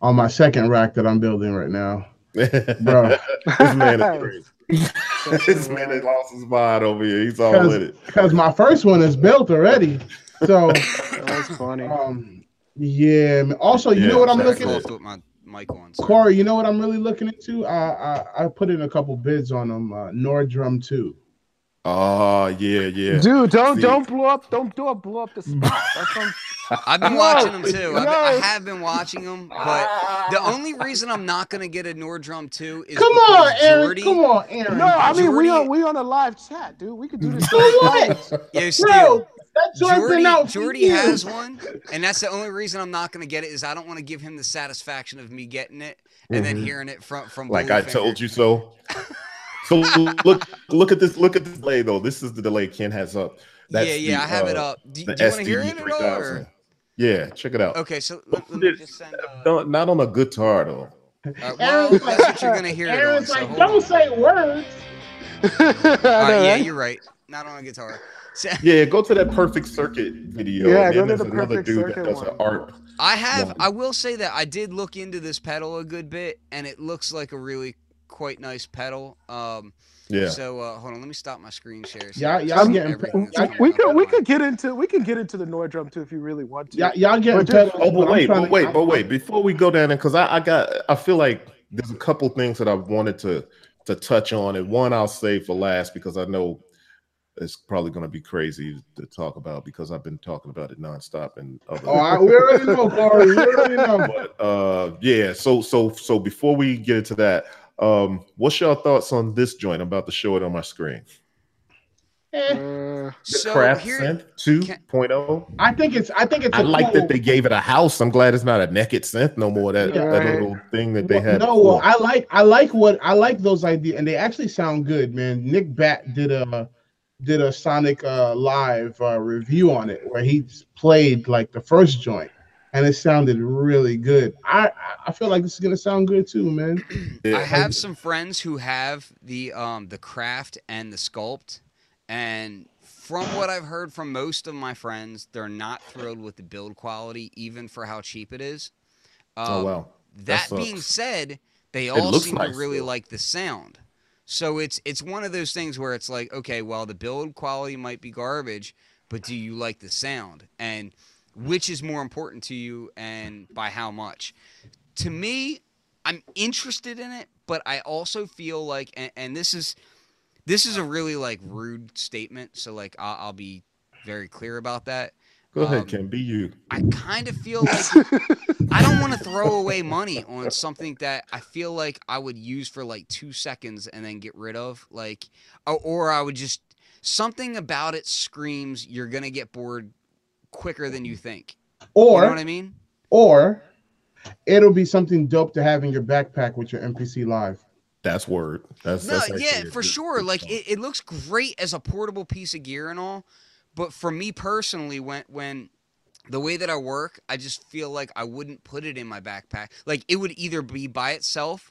on my second rack that I'm building right now. Bro. this man is crazy. this man has lost his mind over here. He's all with it. Because my first one is built already. So That's funny. um yeah. Also, you Yeah, know what I'm looking at? Coughed mic on. sorry. Corey, you know what I'm really looking into? I I, I put in a couple bids on them. Uh, Nordrum 2. Oh yeah, yeah. Dude, don't See. don't blow up, don't do it, blow up the spot. That's what I'm- I've been No, watching them too. I've been, I have been watching them, but the only reason I'm not gonna get a Nordrum two is Come because on, Aaron. Jordy, Come on, Aaron. no, I mean we Jordy- on we on a live chat, dude. We could do this. So what? Yo, Bro, Steel, that joint Jordy, been out for Jordy has one, and that's the only reason I'm not going to get it is I don't want to give him the satisfaction of me getting it and then Mhm. hearing it from from like I Bluefinger. told you so. So look, look at this. Look at this delay though. This is the delay Ken has up. That's yeah, yeah, the, I have it uh, up. Do, The do you want to hear it at all? Or? Yeah, check it out. Okay, so let, let me just send. Uh, No, not on a guitar though. uh, well, Aaron's that's what you're gonna hear it on. Aaron's So like, don't on. say words. I All know, right, yeah, you're right. Not on a guitar. So, Yeah, go to that perfect circuit video. Yeah, go to there's the another Perfect dude that does one. an art. I have. One. I will say that I did look into this pedal a good bit, and it looks like a really quite nice pedal. Um, Yeah. So uh, hold on, let me stop my screen share. so Y'all- you y'all getting everything I- we could we could get into we can get into the Nord drum too if you really want to. Y'all, y'all getting But just- Oh, but wait, but wait, but wait. Before we go down there, because I, I got, I feel like there's a couple things that I wanted to to touch on, and one I'll save for last because I know it's probably going to be crazy to talk about because I've been talking about it nonstop and other. Oh, I, we already know, Corey. We already know. but uh, yeah. So so so before we get into that, um, what's your thoughts on this joint? I'm about to show it on my screen. Eh, Uh, The So Craft here, Synth 2.0. I think it's. I think it's. I a like cool- that they gave it a house. I'm glad it's not a naked synth no more. That, Yeah. that little thing that they had. No, before. well, I like I like what I like those ideas, and they actually sound good, man. Nick Batt did a did a Sonic uh, live uh, review on it where he played like the first joint, and it sounded really good. I I feel like this is gonna sound good too, man. I have some friends who have the um the craft and the sculpt, and from what I've heard from most of my friends, they're not thrilled with the build quality, even for how cheap it is. Um, Oh wow. That, That being said, they all seem nice, to really though. like the sound. So it's it's one of those things where it's like, okay, well, the build quality might be garbage, but do you like the sound? And which is more important to you, and by how much? To me, I'm interested in it, but I also feel like, and, and this is this is a really like rude statement. So like, I'll, I'll be very clear about that. Go ahead, um, Ken. Be you. I kind of feel like I don't want to throw away money on something that I feel like I would use for like two seconds and then get rid of. Like, or, or I would just something about it screams you're gonna get bored quicker than you think. Or you know what I mean? or it'll be something dope to have in your backpack with your MPC live. That's word. That's, No, that's yeah, for sure. Like it, it looks great as a portable piece of gear and all, but for me personally, when when the way that I work, I just feel like I wouldn't put it in my backpack. Like it would either be by itself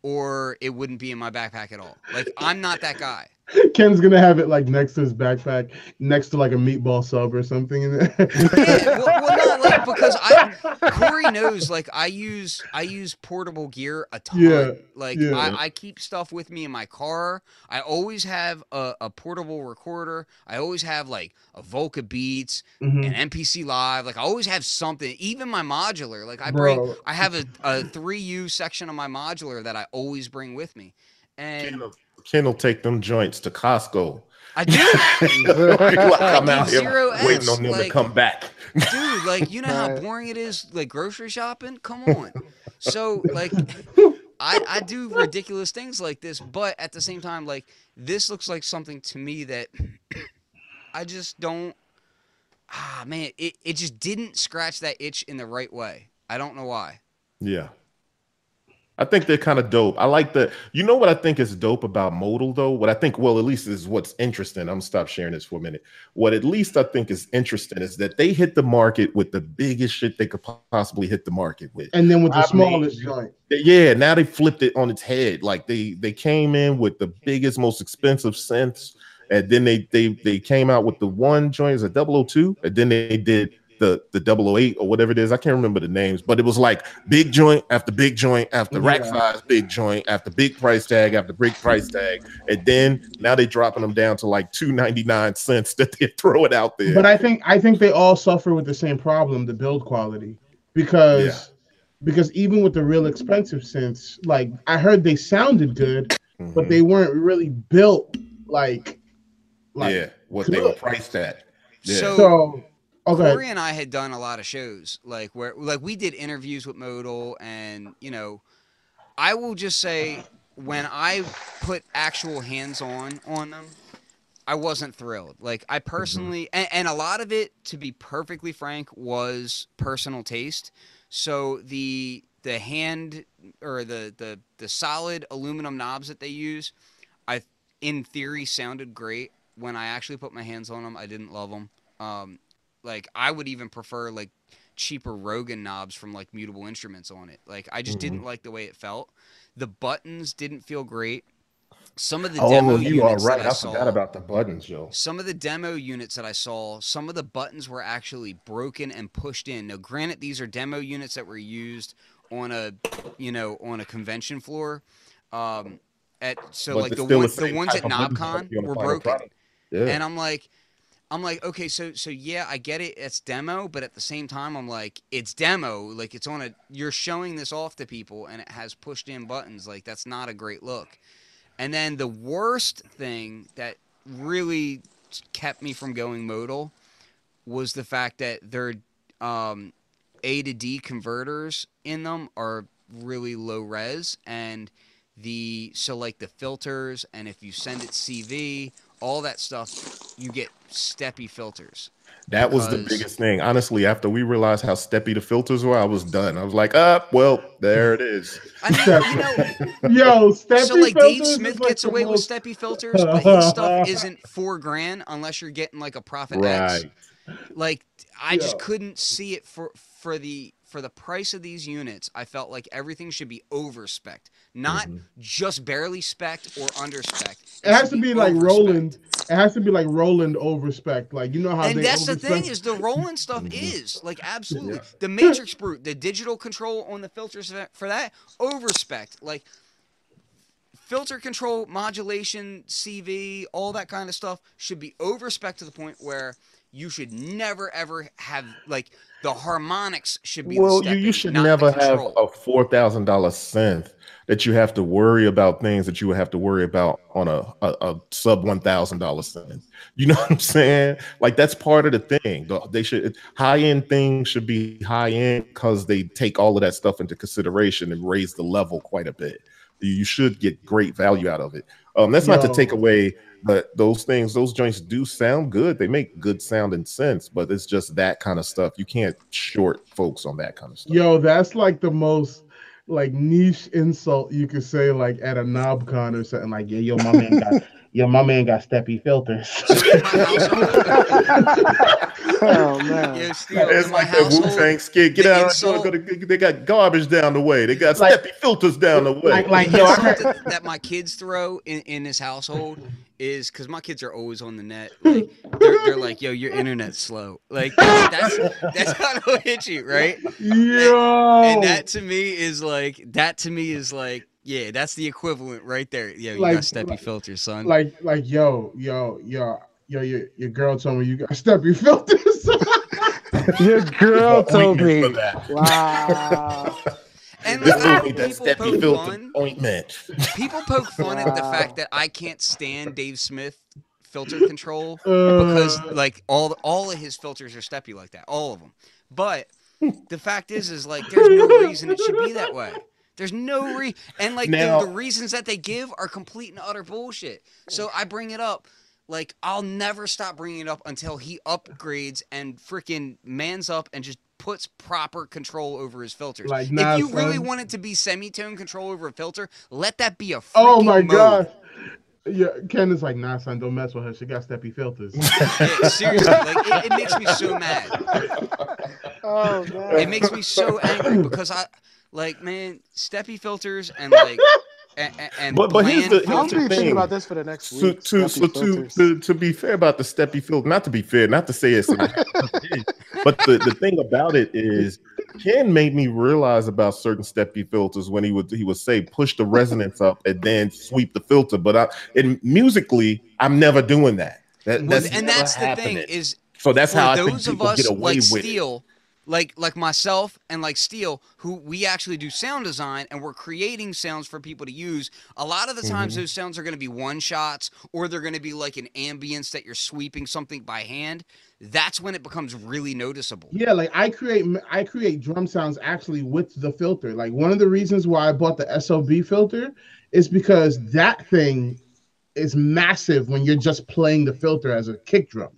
or it wouldn't be in my backpack at all. Like I'm not that guy. Ken's gonna have it like next to his backpack, next to like a meatball sub or something. In there. Yeah, well, well not like because I Corey knows like I use I use portable gear a ton. Yeah, like yeah. I, I keep stuff with me in my car. I always have a, a portable recorder. I always have like a Volca Beats, Mhm. an MPC Live. Like I always have something. Even my modular. Like I bring Bro. I have a, a 3U section of my modular that I always bring with me. And Ken will, Ken will take them joints to Costco. I do. like I'm out here Zero waiting S, on them like- to come back. dude like you know how boring it is like grocery shopping come on so like I, I do ridiculous things like this but at the same time like this looks like something to me that i just don't ah man it, it just didn't scratch that itch in the right way i don't know why Yeah. I think they're kind of dope. I like the, you know what I think is dope about modal though? What I think, well, at least is what's interesting. I'm gonna stop sharing this for a minute. What at least I think is interesting is that they hit the market with the biggest shit they could possibly hit the market with. and then with the I smallest mean, joint. Yeah, now they flipped it on its head. Like they they came in with the biggest, most expensive synths, and then they they they came out with the one joint is a 002, and then they did the the 008 or whatever it is. I can't remember the names, but it was like big joint after big joint after rack size big joint after big price tag after big price tag, and then now they're dropping them down to like 299 cents that they throw it out there. But I think I think they all suffer with the same problem, the build quality, because Yeah. because even with the real expensive synths, like I heard they sounded good, but Mhm. they weren't really built like like yeah, what they were priced at. Yeah. so, so. Corey and I had done a lot of shows, like where like we did interviews with Modal, and you know, I will just say when I put actual hands on on them, I wasn't thrilled. Like I personally, and, and a lot of it, to be perfectly frank, was personal taste. So the the hand or the the the solid aluminum knobs that they use, I in theory sounded great. When I actually put my hands on them, I didn't love them. Um, like I would even prefer like cheaper Rogan knobs from like Mutable Instruments on it. Like I just didn't like the way it felt. The buttons didn't feel great. Some of the demo Oh, you are right. that I, I saw, forgot about the buttons, Joe. some of the demo units that I saw, some of the buttons were actually broken and pushed in. Now, granted, these are demo units that were used on a, you know, on a convention floor. Um, at so But like the still one, the the ones at Knobcon that'd be on the were broken. Yeah. and I'm like, I'm like, okay, so so yeah, I get it, it's demo, but at the same time, I'm like, it's demo, like it's on a, you're showing this off to people, and it has pushed in buttons, like that's not a great look. And then the worst thing that really kept me from going modal was the fact that their um, A to D converters in them are really low res and the so like the filters and if you send it CV all that stuff you get steppy filters That was the biggest thing. Honestly, after we realized how steppy the filters were, I was done. I was like, up, well, there it is. I mean you know Yo, Steppy so like Dave Smith like gets the away with steppy filters but his stuff isn't four grand unless you're getting like a Prophet X Right. like I just couldn't see it for for the for the price of these units. I felt like everything should be over spec, not mm-hmm. just barely spec or under spec. It has to be like. Roland. It has to be like Roland over spec. Like you know how And they that's the thing is the Roland stuff mm-hmm. is like absolutely the matrix brute, the digital control on the filters for that- for that over spec like filter control, modulation, CV, all that kind of stuff should be over spec to the point where you should never ever have like the harmonics should be Well, the you, you should never have a four thousand dollar synth that you have to worry about things that you would have to worry about on a, a, a sub one thousand dollar synth. You know what I'm saying? Like that's part of the thing. They should high end things should be high end because they take all of that stuff into consideration and raise the level quite a bit. You should get great value out of it. Um, that's not to take away but those things, those joints do sound good. They make good sounding sense, but it's just that kind of stuff. You can't short folks on that kind of stuff. Yo, that's like the most like niche insult you could say like at a knob con or something like yeah yo my man got yo my man got steppy filters Oh man. Yo, Steele, It's like the Wu household, Tang skit. Get the out! insult- Go to, they got garbage down the way. They got Like- steppy filters down the way. like like yo I heard, that, that my kids throw in, in this household is because my kids are always on the net. Like they're, they're like, "Yo, your internet's slow." Like that's that's how it'll hit you, right? yo And that to me is like that to me is like, yeah, that's the equivalent right there. Yo, you Like- got steppy filters, son. like like yo yo yo yo your, your girl told me you got steppy filters Your girl told me. For that. Wow. and This like, dude need that steppy poke filter fun. ointment. People poke fun at the fact that I can't stand Dave Smith filter control because Uh, like all all of his filters are steppy like that, all of them. But the fact is, is like there's no reason it should be that way. There's no re and like Now- the, the reasons that they give are complete and utter bullshit. So I bring it up. Like I'll never stop bringing it up until he upgrades and freaking mans up and just puts proper control over his filters. Like, nah, if you really want it to be semitone control over a filter, let that be a freaking oh my mode. gosh yeah ken is like nah son don't mess with her she got steppy filters Yeah, seriously, like it, it makes me so mad. Oh man. It makes me so angry because I like man, steppy filters and like and, and But- but here's bland the- here's filters. gonna be thing. about this for the next So, week. to, so to, to, to be fair about the steppy filter, not to be fair, not to say it's not, but the, the thing about it is Ken made me realize about certain steppy filters when he would he would say push the resonance up and then sweep the filter. But I and musically, I'm never doing that. That Well, that's and never that's the thing is so that's for how I think those of people us get away like with it. Steel, like like myself and like Steel, who we actually do sound design and we're creating sounds for people to use. A lot of the times, Mm-hmm. those sounds are going to be one shots, or they're going to be like an ambience that you're sweeping something by hand. That's when it becomes really noticeable. Yeah, like I create I create drum sounds actually with the filter. Like one of the reasons why I bought the SOB filter is because that thing is massive when you're just playing the filter as a kick drum.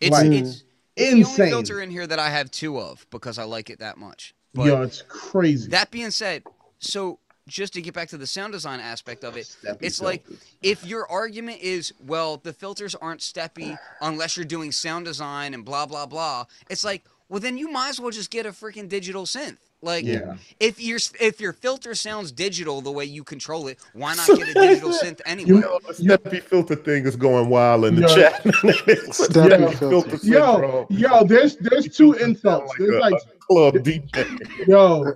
It's Like, it's, it's the only filter in here that I have two of because I like it that much. But Yo, it's crazy. that being said, so just to get back to the sound design aspect of it, Steppy it's like if your argument is, well, the filters aren't steppy unless you're doing sound design and blah blah blah, it's like, well, then you might as well just get a freaking digital synth. Like, Yeah. if your if your filter sounds digital the way you control it, why not get a digital synth anyway? You- Yo, the Steppy filter thing is going wild in the Yo. chat. Steppy Yo, filter. Yo, yo, there's there's two insults. Like There's a- like club DJ. yo,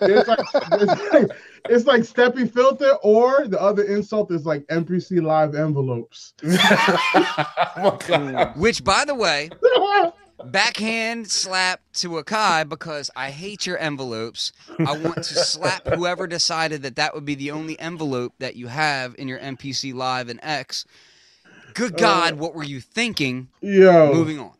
there's like, there's like it's like steppy filter, or the other insult is like MPC live envelopes. oh. Which, by the way, backhand slap to Akai because I hate your envelopes. I want to slap whoever decided that that would be the only envelope that you have in your MPC Live and X. Good God, what were you thinking? Yo, Moving on.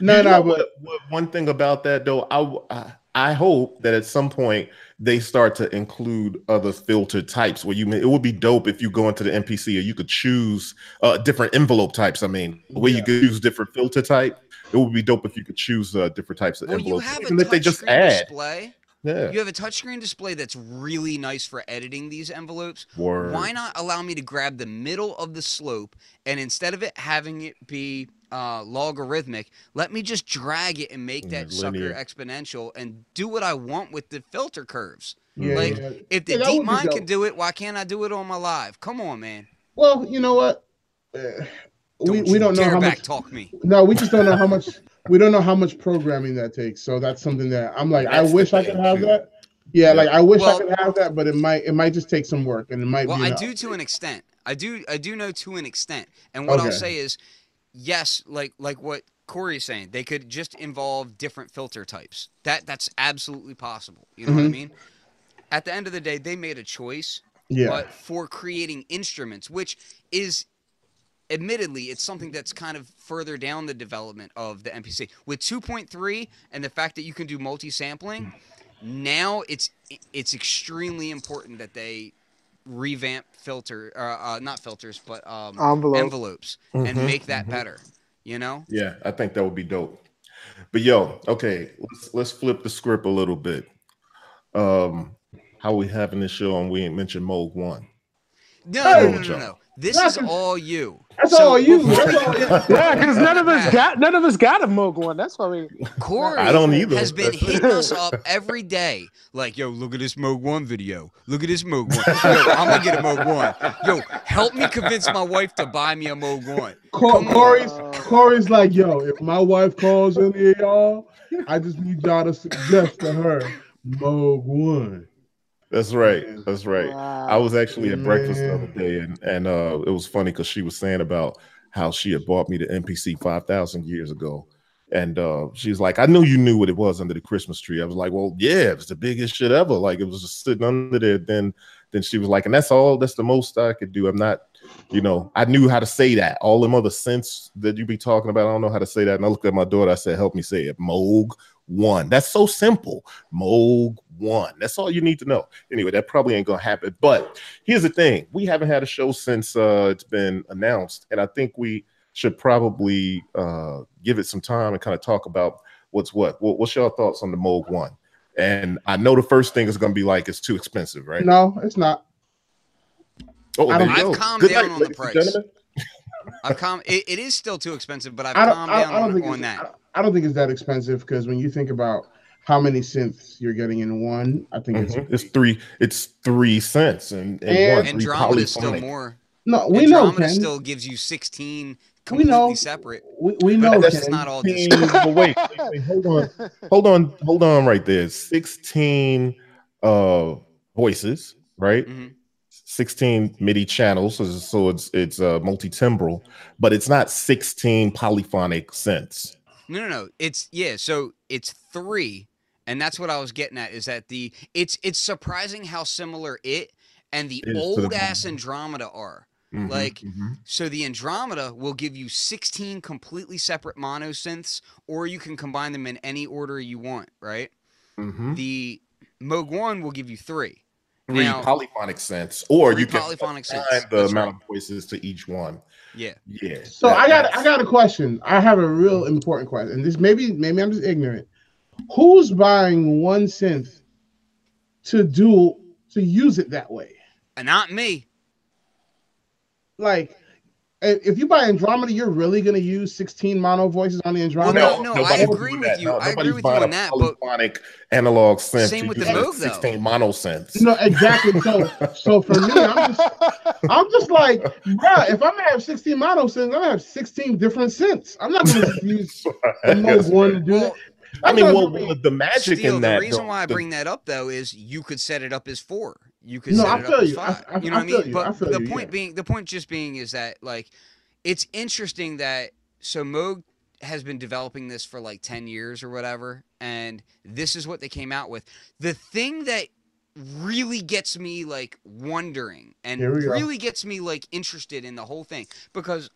no, You no, what- but what- one thing about that though, I, I I hope that at some point they start to include other filter types. Where you, it would be dope if you go into the MPC or you could choose uh, different envelope types. I mean, where you could use different filter type. It would be dope if you could choose uh, different types of Well, you envelopes, have a even if they just add. display. Yeah, You have a touchscreen display that's really nice for editing these envelopes. Word. Why not allow me to grab the middle of the slope and instead of it having it be uh, logarithmic, let me just drag it and make Yeah, that sucker exponential and do what I want with the filter curves. yeah, like, yeah. If the Yeah, that DeepMind can do it, why can't I do it on my live? Come on, man. Well, you know what? We Don't we you don't know how much. talk me. No, we just don't know how much. We don't know how much programming that takes. So that's something that I'm like, That's I wish I could have too. that. Yeah, Yeah. like I wish Well- I could have that, but it might it might just take some work, and it might Well, be. I do to an extent. I do I do know to an extent. And what I'll say is yes, like like what Corey's saying, they could just involve different filter types. That that's absolutely possible. You know what I Mhm. mean? At the end of the day, they made a choice, Yeah, but for creating instruments, which is admittedly it's something that's kind of further down the development of the MPC. With 2.3 and the fact that you can do multi-sampling, now it's it's extremely important that they revamp filter uh, uh not filters but um Envelope. envelopes and Mhm, make that mhm. better you know Yeah, I think that would be dope. But yo, okay, let's let's flip the script a little bit. Um, how we having this show and we ain't mentioned Moog One. no no no, no, no. this is all you that's So all you. before- That's all. Yeah, because none of us got none of us got a Moog one. That's why we. Corey I don't either. has been hitting us up every day. Like, yo, look at this Moog One video. Look at this Moog One. Yo, I'm gonna get a Moog One. Yo, help me convince my wife to buy me a Moog One. Cor- Come on. Corey's Corey's like, yo, if my wife calls any of y'all, I just need y'all to suggest to her Moog One. That's right. That's right. Wow. I was actually at breakfast the other day, and and uh, it was funny because she was saying about how she had bought me the MPC five thousand years ago, and uh, she's like, "I knew you knew what it was under the Christmas tree." I was like, "Well, yeah, it was the biggest shit ever. Like it was just sitting under there." Then then she was like, "And that's all. That's the most I could do. I'm not." You know, I knew how to say that. All them other sense that you be talking about, I don't know how to say that. And I looked at my daughter. I said, "Help me say it." Moog one. That's so simple. Moog one. That's all you need to know. Anyway, that probably ain't gonna happen. But here's the thing: we haven't had a show since uh, it's been announced, and I think we should probably uh, give it some time and kind of talk about what's what. what what's your thoughts on the Moog one? And I know the first thing is gonna be like it's too expensive, right? No, it's not. Oh, I there don't- you I've calmed Good down night, on the price. I've calmed. It, it is still too expensive, but I've don't. calmed down I don't on, on that. I, I don't think it's that expensive because when you think about how many synths you're getting in one, I think Mhm. it's It's three. It's three cents and, and, And- one. Andromeda is still more. no. We know, Andromeda Ken. still gives you 16 we know. separate. We, we know. that's Ken. not all. Sixteen- but wait, wait, wait, hold on, hold on, hold on, right there. Sixteen uh voices, right? Mhm. 16 MIDI channels, so, so it's it's uh, multi-timbral, but it's not 16 polyphonic synths. No, no, no. It's yeah. So it's three, and that's what I was getting at. Is that the it's it's surprising how similar it and the Is to the old ass. Andromeda are. Mhm, Like- mhm. So the Andromeda will give you 16 completely separate mono synths, or you can combine them in any order you want. Right. Mhm. The Moog One will give you three, three Now- polyphonic synths, or Three you can polyphonic synths, assign the that's amount of voices to each one. Yeah. Yeah. So that- I got I got a question. I have a real important question. And this maybe maybe I'm just ignorant. Who's buying one synth to do to use it that way? And not me. Like if you buy Andromeda, you're really gonna use 16 mono voices on the Well, Andromeda. no, no, I agree with that. you. No, I agree with you on a that, but- analog synth. Same with the a Moog, though. 16 mono synths. No, exactly. So, so for me, I'm just, I'm just like, bruh, if I'm gonna have 16 mono synths, I'm gonna have 16 different synths. I'm not gonna use the Moog one to do that. Well, I mean, well, the magic in that. the reason though, why I bring that up though is you could set it up as four. You could No, set I it up as you. I- five. I- you know I what I mean? you. But the you, point yeah. being, the point just being is that like, it's interesting that so Moog has been developing this for like ten years or whatever, and this is what they came out with. The thing that really gets me like wondering and we go. really gets me like interested in the whole thing because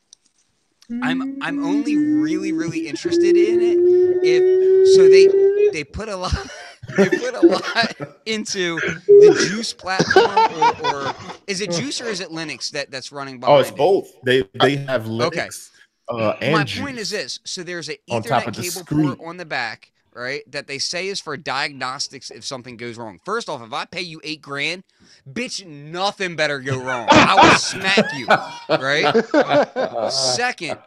I'm I'm only really really interested in it if so they they put a lot they put a lot into the JUCE platform or, or is it JUCE or is it Linux that that's running behind Oh, it's it? both. They they have Linux. Okay. Uh, and My JUCE. point is this: so there's an Ethernet cable port on the back, right? That they say is for diagnostics if something goes wrong. First off, if I pay you eight grand, bitch, nothing better go wrong. I will smack you, right? Second,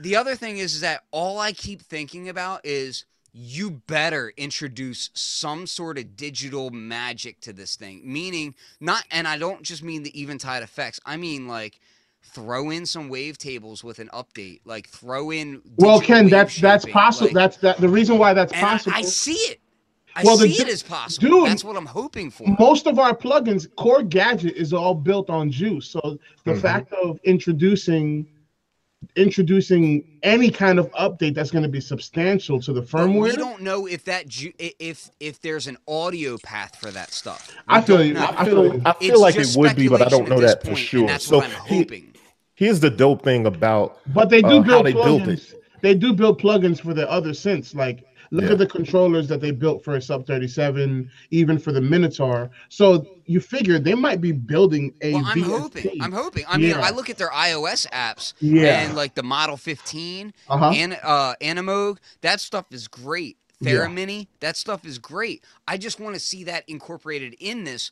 the other thing is, is that all I keep thinking about is you better introduce some sort of digital magic to this thing. Meaning, not, and I don't just mean the eventide effects. I mean like throw in some wavetables with an update. Like throw in. Well, Ken, wave that's that's possible. like- that's that. The reason why that's and I- possible. I, see it. I Well, the see it as possible. dude, that's what I'm hoping for. most of our plugins, Korg Gadget is all built on JUCE. So the Mhm. fact of introducing introducing any kind of update that's going to be substantial to the firmware. we don't know if that ju- if if there's an audio path for that stuff. We I feel you. know. I feel, I feel It's like it would be, but I don't know at this that for sure. That's so what I'm hoping. Here's the dope thing about But they do uh, how build they built plugins. They do build plugins for the other synths. Like look Yeah. at the controllers that they built for a Sub 37, even for the Minitaur. So you figure they might be building a Well, I'm VST. hoping. I'm hoping. I mean, Yeah. I look at their iOS apps Yeah. and like the Model 15 Uh-huh. and uh Animoog, that stuff is great. Yeah. Theremini, that stuff is great. I just want to see that incorporated in this,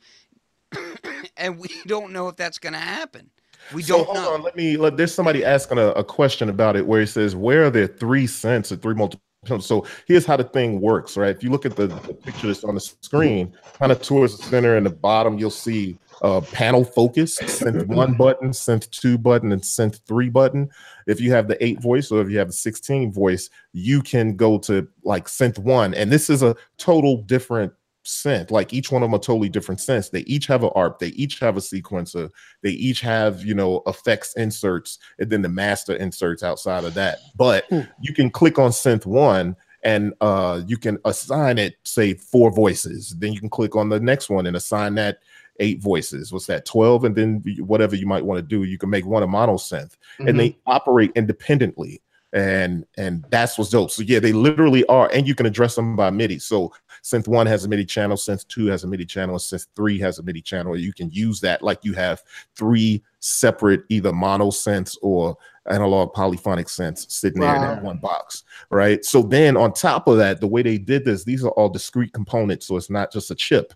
and we don't know if that's going to happen. We so don't hold know. on, let me let there's somebody asking a, a question about it where he says, Where are there three cents or three multiple? So here's how the thing works, right? If you look at the, the picture that's on the screen, kind of towards the center and the bottom, you'll see uh panel focus, synth one button, synth two button, and synth three button. If you have the eight voice or if you have the 16 voice, you can go to like synth one, and this is a total different synth. Like each one of them are totally different synths. They each have an ARP, they each have a sequencer, they each have you know effects inserts and then the master inserts outside of that but Hmm. you can click on synth one and uh you can assign it say four voices then you can click on the next one and assign that eight voices what's that 12 and then whatever you might want to do you can make one a mono synth Mhm. and they operate independently and and that's what's dope so yeah they literally are and you can address them by midi so synth one has a midi channel synth two has a midi channel and synth three has a midi channel. You can use that like you have three separate either mono synths or analog polyphonic synths sitting there in that one box right? So then on top of that the way they did this these are all discrete components so it's not just a chip.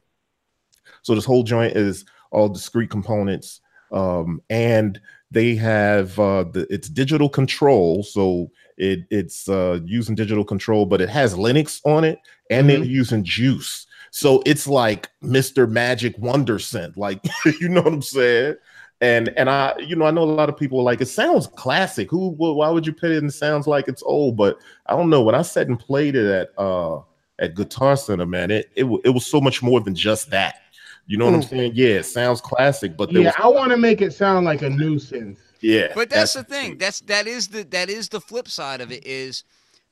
So this whole joint is all discrete components um, and they have uh, the it's digital control so it it's uh, using digital control but it has linux on it and then using JUCE. So it's like mr magic wonder synth like you know what i'm saying? And and i you know i know a lot of people are like it sounds classic. Who wh- why would you put it and it sounds like it's old? But i don't know. When i sat and played it at uh at guitar center man it it, it was so much more than just that you know what i'm saying yeah it sounds classic but there Yeah, was I want to make it sound like a new synth. yeah But that's, the thing. That's that is the that is the flip side of it is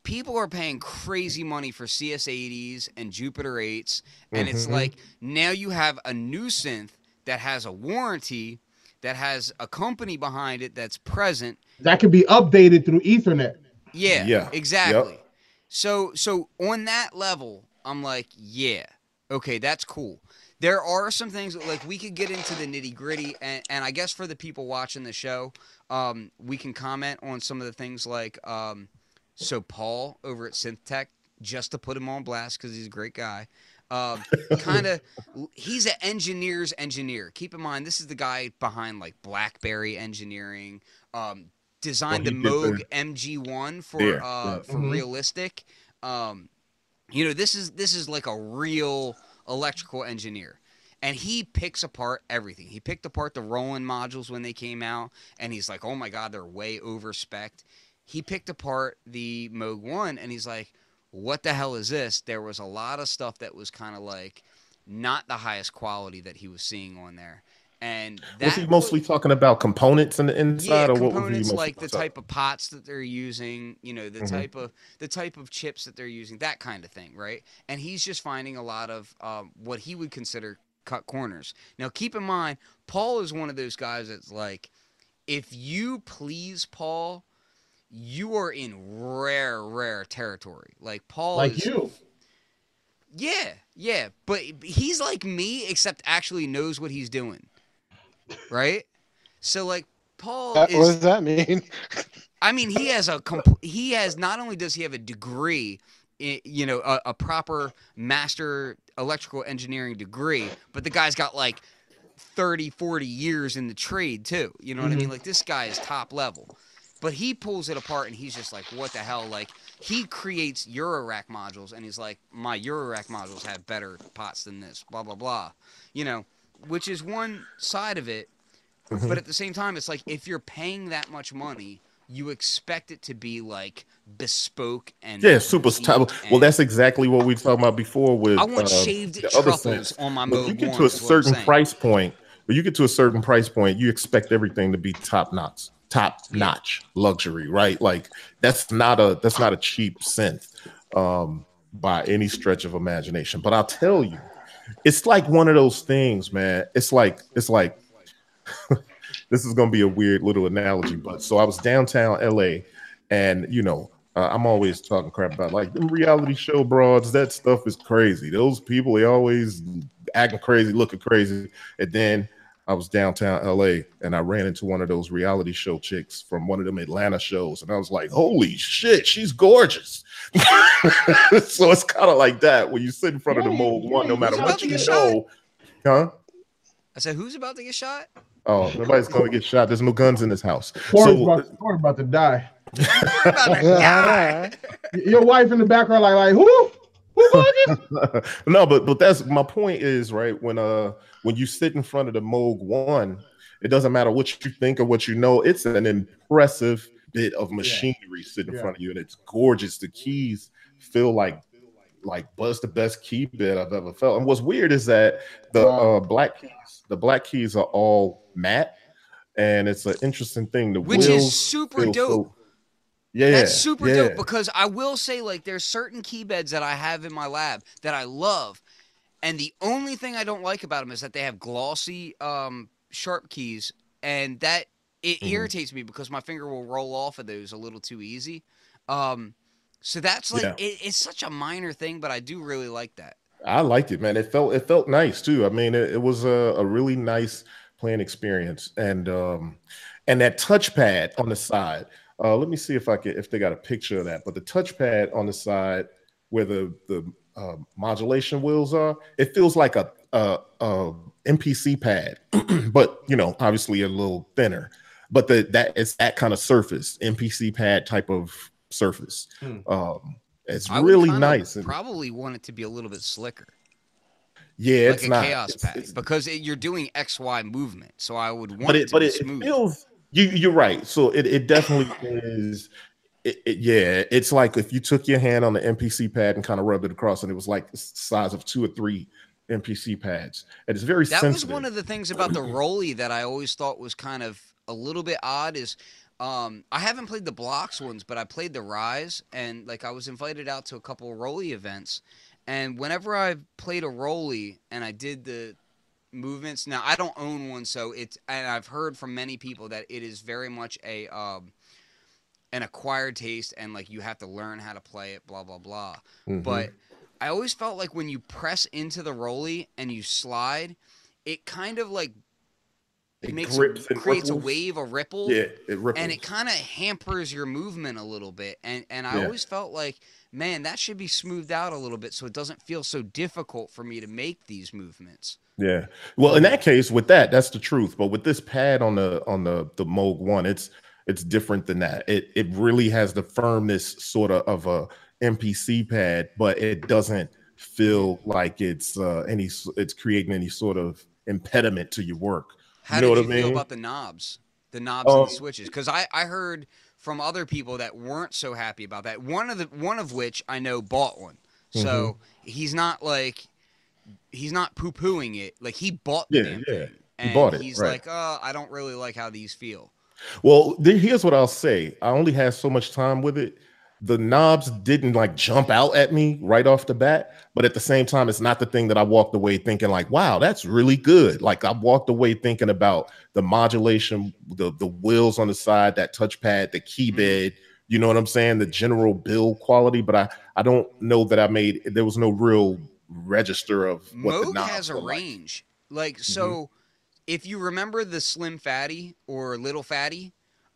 people are paying crazy money for CS80s and Jupiter 8s and it's Mhm. like now you have a new synth that has a warranty that has a company behind it that's present. That can be updated through Ethernet. Yeah, Yeah. exactly. Yep. So so on that level, I'm like, yeah. Okay, that's cool. There are some things that, like we could get into the nitty gritty, and, and I guess for the people watching the show, um, we can comment on some of the things like um, so Paul over at Synth Tech, just to put him on blast because he's a great guy. Um, kind of, he's an engineer's engineer. Keep in mind, this is the guy behind like BlackBerry Engineering. Um, designed Well, the Moog MG1 for Yeah, uh, yeah. for Mhm. realistic. Um, you know, this is this is like a real electrical engineer. And he picks apart everything. He picked apart the Roland modules when they came out, and he's like, "Oh my God, they're way over spec." He picked apart the Moog One, and he's like, "What the hell is this?" There was a lot of stuff that was kind of like not the highest quality that he was seeing on there, and that was he mostly talking about components in the inside, yeah, or what components like the type of pots that they're using, you know, the Mhm. type of the type of chips that they're using, that kind of thing, right? And he's just finding a lot of um, what he would consider cut corners. Now, keep in mind, Paul is one of those guys that's like, if you please Paul, you are in rare, rare territory. Like Paul, Like is, you. yeah, yeah, but he's like me, except actually knows what he's doing, right? So like Paul That- is what does that mean? I mean, he has a compl- he has not only does he have a degree, you know, a, a proper master electrical engineering degree, but the guy's got like 30, 40 years in the trade too. You know what I mean? Mm-hmm. Like this guy is top level. But he pulls it apart and he's just like, what the hell? Like he creates Eurorack modules and he's like, my Eurorack modules have better pots than this, blah blah blah. You know, which is one side of it. Mm-hmm. But at the same time, it's like if you're paying that much money, you expect it to be like bespoke and Yeah, super style. Well, that's exactly what we were talking about before with I want uh, shaved truffles on my When you get to a is what I'm certain price point, when you get to a certain price point, you expect everything to be top notch, top notch luxury, right? Like that's not a that's not a cheap synth um, by any stretch of imagination. But I'll tell you, it's like one of those things, man. It's like it's like this is gonna be a weird little analogy, but so I was downtown LA, and you know, uh, I'm always talking crap about like them reality show broads. That stuff is crazy. Those people, they always acting crazy, looking crazy. And then I was downtown LA, and I ran into one of those reality show chicks from one of them Atlanta shows, and I was like, "Holy shit, she's gorgeous!" so it's kind of like that when you sit in front of the Yeah, Moog one, no matter what you get shot. know, huh? I said, who's about to get shot? Oh, nobody's gonna get shot. There's no guns in this house. Corey's, So about, Corey's about to die. We're about to die. Your wife in the background, like, like who? Who bugging? no, but but that's my point is right when uh when you sit in front of the Moog One, it doesn't matter what you think or what you know. It's an impressive bit of machinery sitting in front of you, and it's gorgeous. The keys feel like like Buzz the best key bit I've ever felt. And what's weird is that the Wow. uh, black keys, the black keys are all matte, and it's an interesting thing. The Which is super dope. so- yeah, That's super yeah. dope because I will say like there's certain key beds that I have in my lab that I love, and the only thing I don't like about them is that they have glossy um, sharp keys, and that it Mhm. irritates me because my finger will roll off of those a little too easy. Um, so that's like Yeah. it, it's such a minor thing, but I do really like that. I liked it, man. It felt it felt nice too. I mean, it, it was a, a really nice playing experience, and um, and that touchpad on the side. Uh, let me see if I can if they got a picture of that. But the touchpad on the side where the the uh, modulation wheels are, it feels like a, a, a MPC pad, but you know, obviously a little thinner. But the that it's that kind of surface, MPC pad type of surface. Hmm. Um, it's I really kinda nice. and- Probably want it to be a little bit slicker, yeah, like it's a not. Kaoss It's- pad, it's- because it, you're doing X Y movement. So I would want but it, it to but be it, it smooth. feels you you're right. So it, it definitely is it, it- yeah it's like if you took your hand on the mpc pad and kind of rubbed it across and it was like the size of two or three mpc pads. And it's very that sensitive was one of the things about the ROLI that I always thought was kind of a little bit odd is um, I haven't played the blocks ones, but I played the Rise, and like I was invited out to a couple of ROLI events, and whenever I played a ROLI and I did the movements, now I don't own one, so it's and I've heard from many people that it is very much a um, an acquired taste, and like you have to learn how to play it, blah blah blah. Mhm. But I always felt like when you press into the ROLI and you slide, it kind of like It makes grips and creates a wave, a ripple. Yeah, it ripples. and it kind of hampers your movement a little bit and and i Yeah. always felt like man that should be smoothed out a little bit so it doesn't feel so difficult for me to make these movements Yeah. Well, in that case, with that, that's the truth. But with this pad on the on the the Moog one, it's it's different than that. It it really has the firmness sort of of a MPC pad, but it doesn't feel like it's uh any it's creating any sort of impediment to your work. how You know did what you I feel mean? about the knobs the knobs and Um, the switches because i i heard from other people that weren't so happy about that one of the one of which i know bought one so Mm-hmm. he's not like he's not poo-pooing it like he bought the Yeah, damn yeah. thing He bought it, he's right. like uh i don't really like how these feel Well, here's what I'll say. I only had so much time with it. The knobs didn't like jump out at me right off the bat, but at the same time, it's not the thing that I walked away thinking like, "Wow, that's really good." Like I walked away thinking about the modulation, the the wheels on the side, that touchpad, the key bed. You know what I'm saying? The general build quality, but I I don't know that I made. There was no real register of what the Moog knobs has a like. range. Like so, if you remember the Slim Phatty or Little Phatty,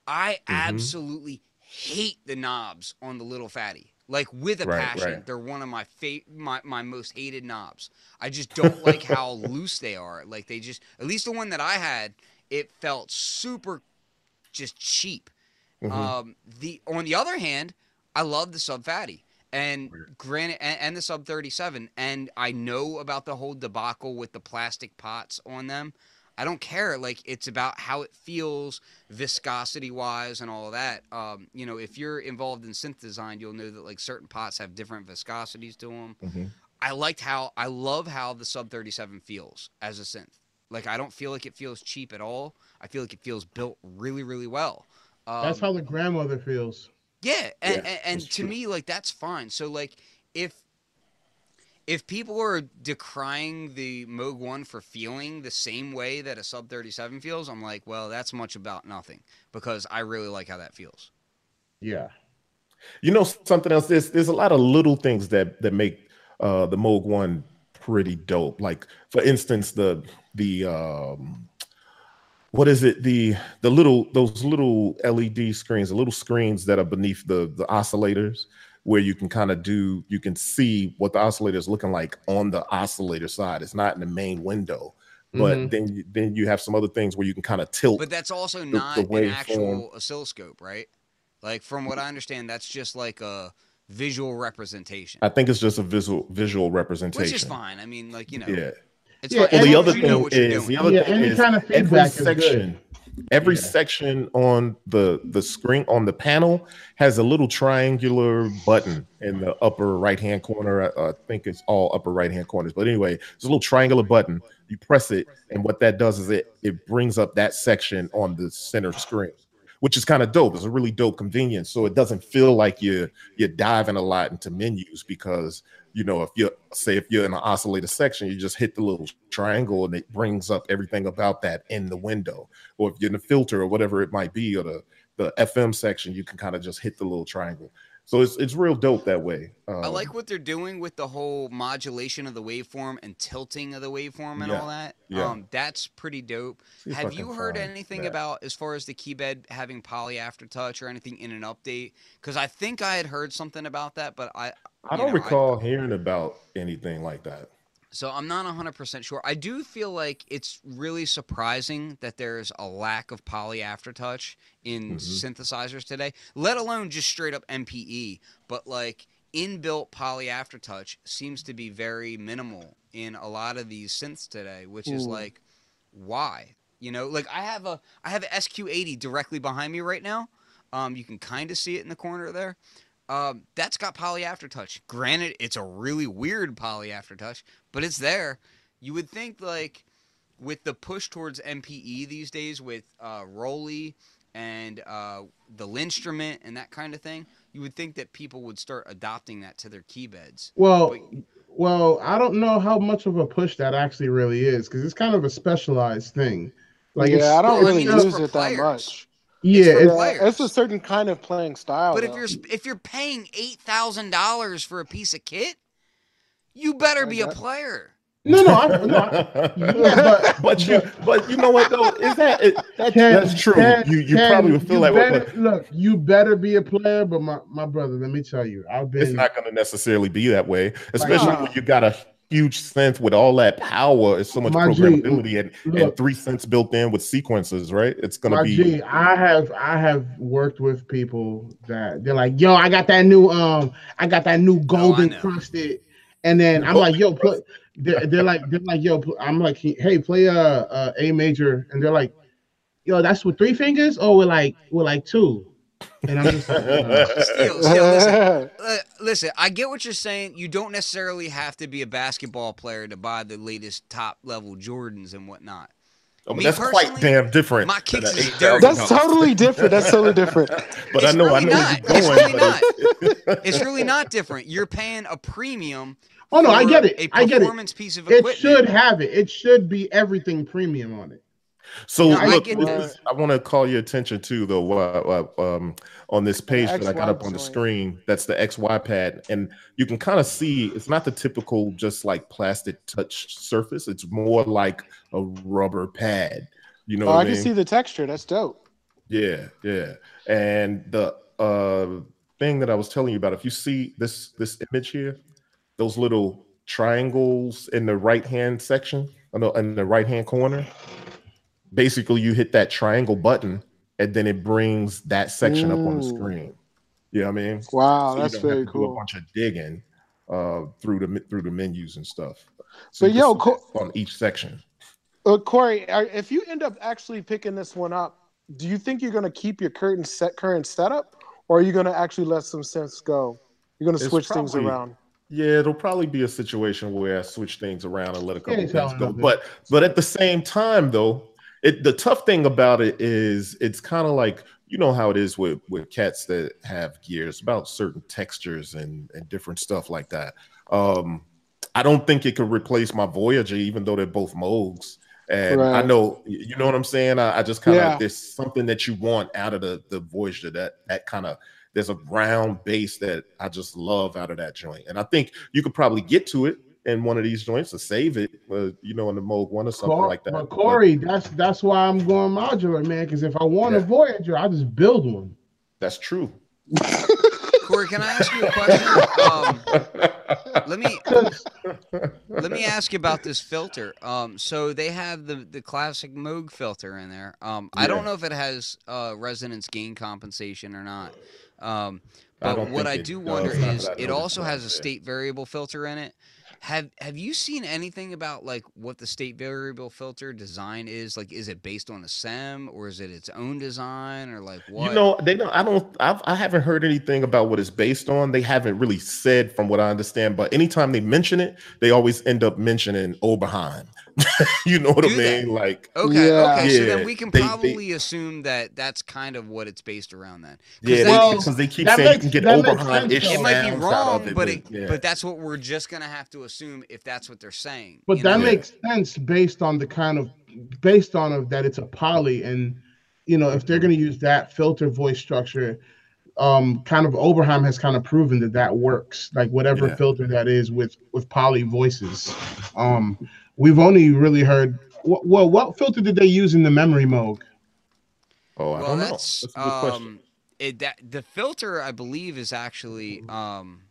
I Mm-hmm. absolutely hate the knobs on the Little Phatty. Like with a Right, passion, right. they're one of my fa- my my most hated knobs. I just don't like how loose they are. Like they just, at least the one that I had, it felt super, just cheap. Mhm. Um, the on the other hand, I love the Sub Phatty and granted and, and the sub 37 and I know about the whole debacle with the plastic pots on them. I don't care. Like it's about how it feels viscosity wise and all of that. Um, you know, if you're involved in synth design, you'll know that like certain pots have different viscosities to them. Mhm. I liked how I love how the sub 37 feels as a synth. Like I don't feel like it feels cheap at all. I feel like it feels built really, really well. Um, That's how the grandmother feels. Yeah, and, Yeah, and, and to me, like that's fine. So like, if if people are decrying the Moog One for feeling the same way that a Sub Thirty Seven feels, I'm like, well, that's much about nothing because I really like how that feels. Yeah. You know something else? There's there's a lot of little things that that make uh the Moog One pretty dope. Like for instance, the the um what is it? The the little those little LED screens, the little screens that are beneath the the oscillators where you can kind of do you can see what the oscillator is looking like on the oscillator side. It's not in the main window. But Mhm. then you, then you have some other things where you can kind of tilt. But that's also the not an waveform. actual oscilloscope, right? Like from what I understand, that's just like a visual representation, I think it's just a visual visual representation. which is fine. I mean, like you know, Yeah. It's Yeah, fine. Well, the other as you know thing is the other Yeah, thing any is kind of every section, good. every Yeah. section on the the screen on the panel has a little triangular button in the upper right hand corner. I, I think it's all upper right hand corners, but anyway, it's a little triangular button. You press it, and what that does is it it brings up that section on the center screen. Which is kind of dope. It's a really dope convenience. So it doesn't feel like you're you're diving a lot into menus because you know if you're say if you're in an oscillator section you just hit the little triangle and it brings up everything about that in the window. Or if you're in the filter or whatever it might be or the the fm section you can kind of just hit the little triangle so it's it's real dope that way I Um, like what they're doing with the whole modulation of the waveform and tilting of the waveform and Yeah, all that. yeah. Um, that's pretty dope. see Have you heard anything that. about as far as the keybed having poly aftertouch or anything in an update? Because I think I had heard something about that, but I i don't know, recall hearing about anything like that so I'm not 100% sure. I do feel like it's really surprising that there's a lack of poly aftertouch in Mhm. synthesizers today, let alone just straight up MPE. But like inbuilt poly aftertouch seems to be very minimal in a lot of these synths today, which is like, why? You know, like I have a I have a SQ80 directly behind me right now. Um, you can kind of see it in the corner there. Um, that's got poly aftertouch. Granted, it's a really weird poly aftertouch, but it's there. You would think like with the push towards MPE these days with uh, ROLI and uh, the LinnStrument and that kind of thing, you would think that people would start adopting that to their keybeds. Well, But- well, I don't know how much of a push that actually really is because it's kind of a specialized thing. Like, it's, yeah, I don't it's really I mean, it's use it that much. Yeah, for it's, players. It's a certain kind of playing style. But if you're if you're paying eight thousand dollars for a piece of kit, You better be a player. No, no, I, no. I- but, but you but you know what though is that it, that, Ken, that's true Ken, you you Ken, probably would feel you that way better, but Look, you better be a player, but my, my brother, let me tell you, I've been it's not going to necessarily be that way especially Nah. when you got a huge synth with all that power and so much My programmability and, and look. three cents built in with sequences right it's going to My be G, I have I have worked with people that they're like, yo, I got that new um, I got that new golden know. crusted, and then I'm like, yo, play. They're, they're like, they're like, yo, I'm like, hey, play a, a A major, and they're like, yo, that's with three fingers, or with like with like two, and I'm just like, Still, still, listen, uh, listen, I get what you're saying. You don't necessarily have to be a basketball player to buy the latest top level Jordans and whatnot. Oh, but Me that's quite damn different my kicks an is dirty. That's totally different. That's totally different. but It's I know I know not. where It's you're really going but It's really not different. You're paying a premium. oh no, I get it, A I get it. performance piece of It equipment. should have it. It should be everything premium on it. So No, I look, this I want to call your attention to though, what um, on this page that I got up on the screen. That's the XY pad, and you can kind of see it's not the typical just like plastic touch surface. It's more like a rubber pad. You know Oh, what I I can see the texture. That's dope. Yeah, yeah. And the uh thing that I was telling you about, if you see this this image here, those little triangles in the right hand section, in the, in the right hand corner, basically you hit that triangle button and then it brings that section up on the screen. You know what I mean? Wow, So you that's don't have very to do a cool. bunch of digging uh through the through the menus and stuff. So But yo, see Co- on each section. Uh, Corey, if you end up actually picking this one up, do you think you're going to keep your current set current setup, or are you going to actually let some sense go? You're going to It's switch things around. Yeah, it'll probably be a situation where I switch things around and let a couple ain't things go. But but at the same time, though, it the tough thing about it is it's kind of like you know how it is with with cats that have gears about certain textures and and different stuff like that. Um, I don't think it could replace my Voyager, even though they're both Moogs. And I know you know what I'm saying. I, I just kind of Yeah. there's something that you want out of the the Voyager that that kind of there's a round bass that I just love out of that joint. And I think you could probably get to it in one of these joints to save it, uh, you know, in the Moog one or something Cor- like that. But Corey, that's that's why I'm going modular, man. Because if I want a Voyager, I just build one. That's true. Corey, can I ask you a question? Um, let me 'Cause- let me ask you about this filter. Um, so they have the the classic Moog filter in there. Um, I don't know if it has uh, resonance gain compensation or not. Um, I but don't what I do does, wonder is it also has a state variable filter in it. Have Have you seen anything about like what the state variable filter design is? Like, is it based on a SEM or is it its own design or like what? You know, they don't. I don't. I've, I haven't heard anything about what it's based on. They haven't really said, from what I understand. But anytime they mention it, they always end up mentioning Oberheim. you know what Do I they? mean? Like, Okay, Yeah. okay. So Yeah, then we can they- they- probably assume that that's kind of what it's based around then. 'Cause yeah, they- Well, because they keep saying makes- you can get that makes Oberheim ish it might be wrong, it, but it, yeah. but that's what we're just gonna have to assume if that's what they're saying. But that know? makes sense based on the kind of based on of that it's a poly and you know if they're going to use that filter voice structure um kind of Oberheim has kind of proven that that works like whatever Yeah. filter that is with with poly voices um we've only really heard well what filter did they use in the Memorymoog oh, I well, don't know. that's That's a good question. um, it, that the filter I believe is actually um,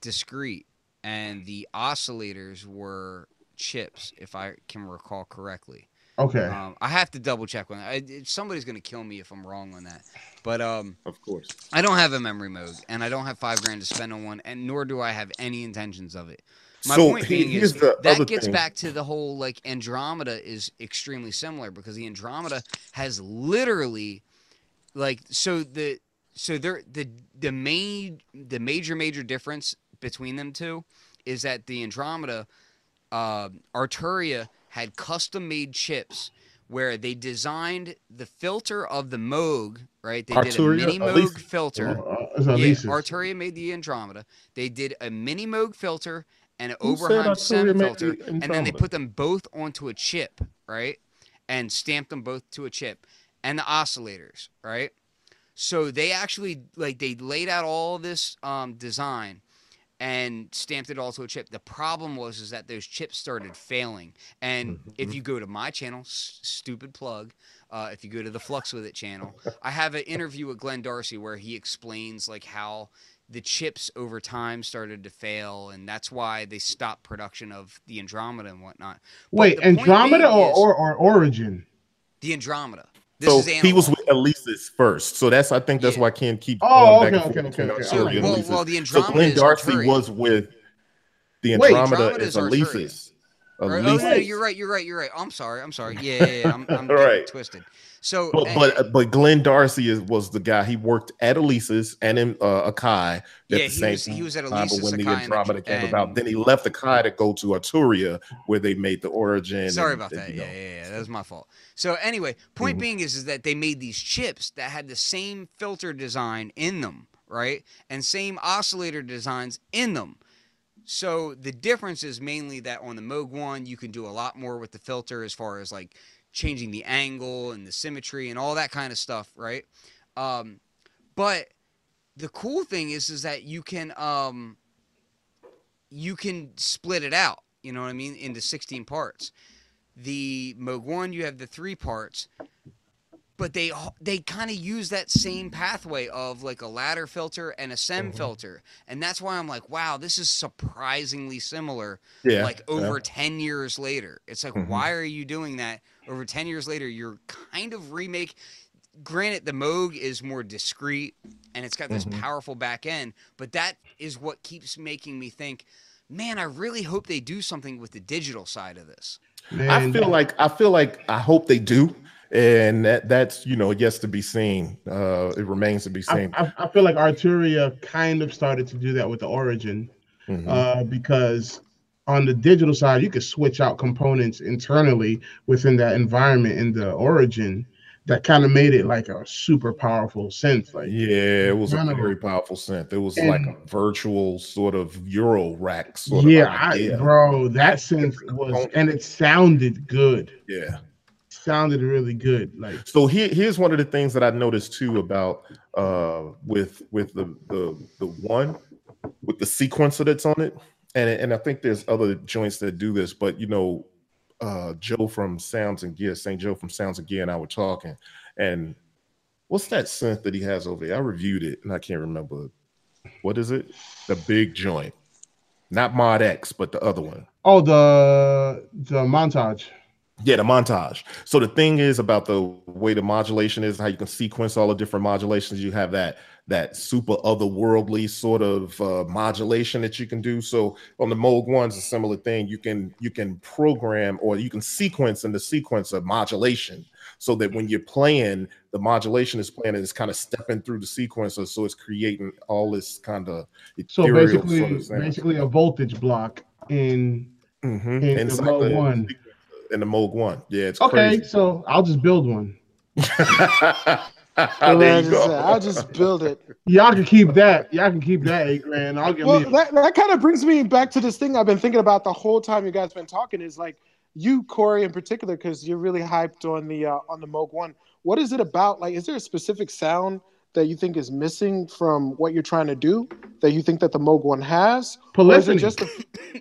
discrete, and the oscillators were chips, if I can recall correctly. okay Um, I have to double check on that. I, somebody's gonna kill me if I'm wrong on that, but um. Of course. I don't have a Memorymoog, and I don't have five grand to spend on one, and nor do I have any intentions of it. My So, point being is the that gets thing. back to the whole like Andromeda is extremely similar because the Andromeda has literally like so the so there the the main the major major difference between them two is that the Andromeda uh, Arturia had custom made chips where they designed the filter of the Moog, right? They did a Minimoog filter. Uh, Yeah, Arturia made the Andromeda. They did a Minimoog filter and an Who said Oberheim SEM filter, and then they put them both onto a chip, right? And stamped them both to a chip, and the oscillators, right? So they actually like they laid out all this um, design, and stamped it all to a chip. The problem was is that those chips started failing. And if you go to my channel, s- stupid plug, uh, if you go to the Flux with It channel, I have an interview with Glen Darcey where he explains like how the chips over time started to fail, and that's why they stopped production of the Andromeda and whatnot. But Wait, Andromeda or, is- or or Origin? the Andromeda? This so is he was with Alesis first. So that's I think that's Yeah. why Ken keep Oh, going back okay, and okay, forth okay, between okay. So, Arturia well, well, the So Andromeda Glen is Darcey was with the Andromeda Andromeda is is Arturia. Oh, no, no, you're right. You're right. You're right. I'm sorry. I'm sorry. Yeah, yeah, yeah. I'm, I'm right. twisted. So, But eh, but but Glen Darcey is, was the guy. He worked at Alesis and in uh, Akai. At Yeah, the he same was- he was at time, Alesis, when the Akai, and- Andromeda came about. Then he left Akai to go to Arturia, where they made the Origin. sorry and- about and, that. you Yeah, know. yeah, yeah. That was my fault. So anyway, point Mhm. being is, is that they made these chips that had the same filter design in them, right, and same oscillator designs in them. So the difference is mainly that on the Moog One, you can do a lot more with the filter as far as like changing the angle and the symmetry and all that kind of stuff, right? Um, but the cool thing is, is that you can um, you can split it out. You know what I mean into 16 parts. The Moog One, you have the three parts, but they they kind of use that same pathway of like a ladder filter and a SEM Mhm. filter, and that's why I'm like, wow, this is surprisingly similar. Yeah, like yeah. over 10 years later, it's like, Mhm. why are you doing that? Over 10 years later, you're kind of remake. Granted, the Moog is more discrete and it's got this Mhm. powerful back end, but that is what keeps making me think, man, I really hope they do something with the digital side of this. I feel like I feel like I hope they do, and that that's you know yes to be seen. Uh, it remains to be seen. I, I feel like Arturia kind of started to do that with the Origin, Mhm. uh, because on the digital side, you could switch out components internally within that environment in the Origin. That kind of made it like a super powerful synth. Like, yeah, it was a of- very powerful synth. It was And- like a virtual sort of Euro rack sort yeah, of I, bro, that synth was, and it sounded good. yeah. Sounded really good. Like, So here, here's one of the things that I noticed too about uh with with the the the one with the sequencer that's on it, and and I think there's other joints that do this, but you know, uh Joe from Sounds and Gear, St. Joe from Sounds and Gear, and I were talking, and what's that synth that he has over there? I reviewed it and I can't remember. What is it? The big joint, not MODX, but the other one. oh, the the montage. Yeah, the montage. So the thing is about the way the modulation is, how you can sequence all the different modulations. You have that that super otherworldly sort of uh, modulation that you can do. So on the Moog ones, a similar thing. You can you can program or you can sequence in the sequence of modulation, so that when you're playing, the modulation is playing and it's kind of stepping through the sequencer, so it's creating all this kind of So basically, sort of basically a voltage block in Mhm. in And the Moog like one. in the Moog one. Yeah, it's Okay, crazy. so I'll just build one. there Man, you go. I'll just build it. Y'all can keep that. Y'all can keep that eight grand. I'll give Well, me. that, that kind of brings me back to this thing I've been thinking about the whole time you guys been talking. Is like you, Corey, in particular, because you're really hyped on the uh, on the Moog One. What is it about? Like, is there a specific sound that you think is missing from what you're trying to do that you think that the Moog One has? Or is it Polyphony. just a,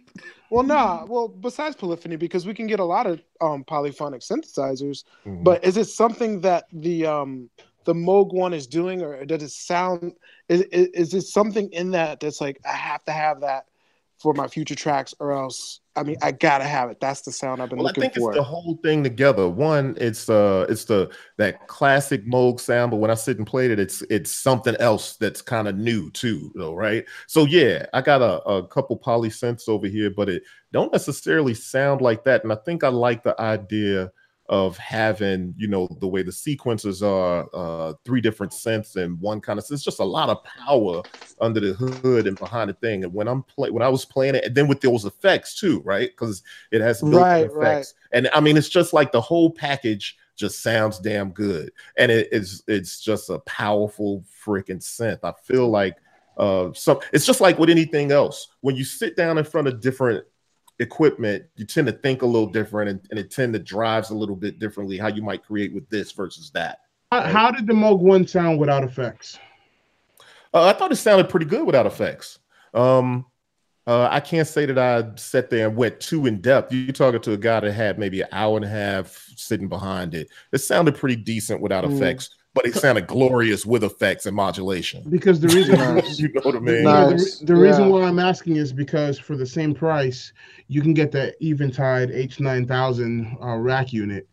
well, nah. Well, besides polyphony, because we can get a lot of um, polyphonic synthesizers. Mhm. But is it something that the um the Moog one is doing, or does it sound? Is, is is it something in that that's like I have to have that for my future tracks, or else I mean I gotta have it. That's the sound I've been Well, I looking think for. it's the whole thing together. One, it's uh, it's the that classic Moog sound, but when I sit and played it, it's it's something else that's kind of new too, though, right? So yeah, I got a, a couple poly synths over here, but it don't necessarily sound like that. And I think I like the idea of having, you know, the way the sequences are, uh, three different synths and one kind of. It's just a lot of power under the hood and behind the thing. And when I'm play, when I was playing it, and then with those effects too, right? Because it has built-in Right, effects, and I mean, it's just like the whole package just sounds damn good, and it is it's just a powerful freaking synth. I feel like uh, some. It's just like with anything else. When you sit down in front of different equipment, you tend to think a little different, and, and it tend to drives a little bit differently how you might create with this versus that. How, how did the Moog One sound without effects? Uh, I thought it sounded pretty good without effects. Um, Uh, I can't say that I sat there and went too in depth. You're talking to a guy that had maybe an hour and a half sitting behind it. It sounded pretty decent without Mm. effects, but it sounded glorious with effects and modulation. Because the reason Nice. you know what I mean? Nice. the, the reason Yeah. why I'm asking is because for the same price, you can get the Eventide H9000 uh, rack unit,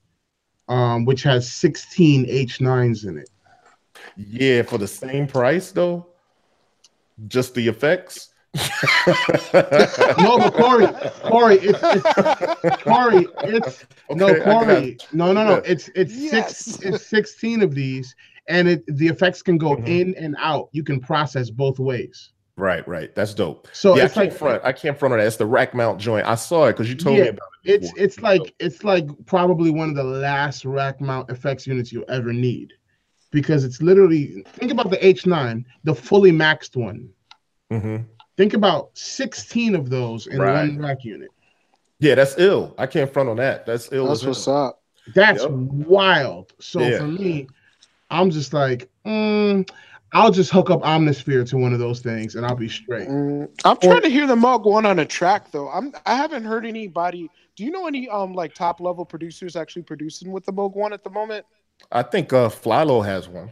um, which has 16 H9s in it. Yeah, for the same price though. Just the effects. No, but Corey, Corey, it's, it's Corey, it's no Okay, I got Corey, it. no, no, no, Yeah. it's it's Yes. six, it's 16 of these, and it the effects can go Mhm. in and out. You can process both ways. Right, right. That's dope. So yeah, I it's can't like front. I can't front on that. It's the rack mount joint. I saw it because you told Yeah, me about it. it's before. it's like it's like probably one of the last rack mount effects units you'll ever need because it's literally think about the H9 the fully maxed one Mhm. Think about 16 of those in Right. one rack unit Yeah, that's ill. I can't front on that. That's ill. That's what's hell. up. that's Yep. wild so Yeah. for me I'm just like mm, I'll just hook up Omnisphere to one of those things and I'll be straight Mm, I'm trying to hear the Moog one on a track though. I'm I haven't heard anybody. Do you know any um like top level producers actually producing with the Moog one at the moment? I think uh Flylo has one.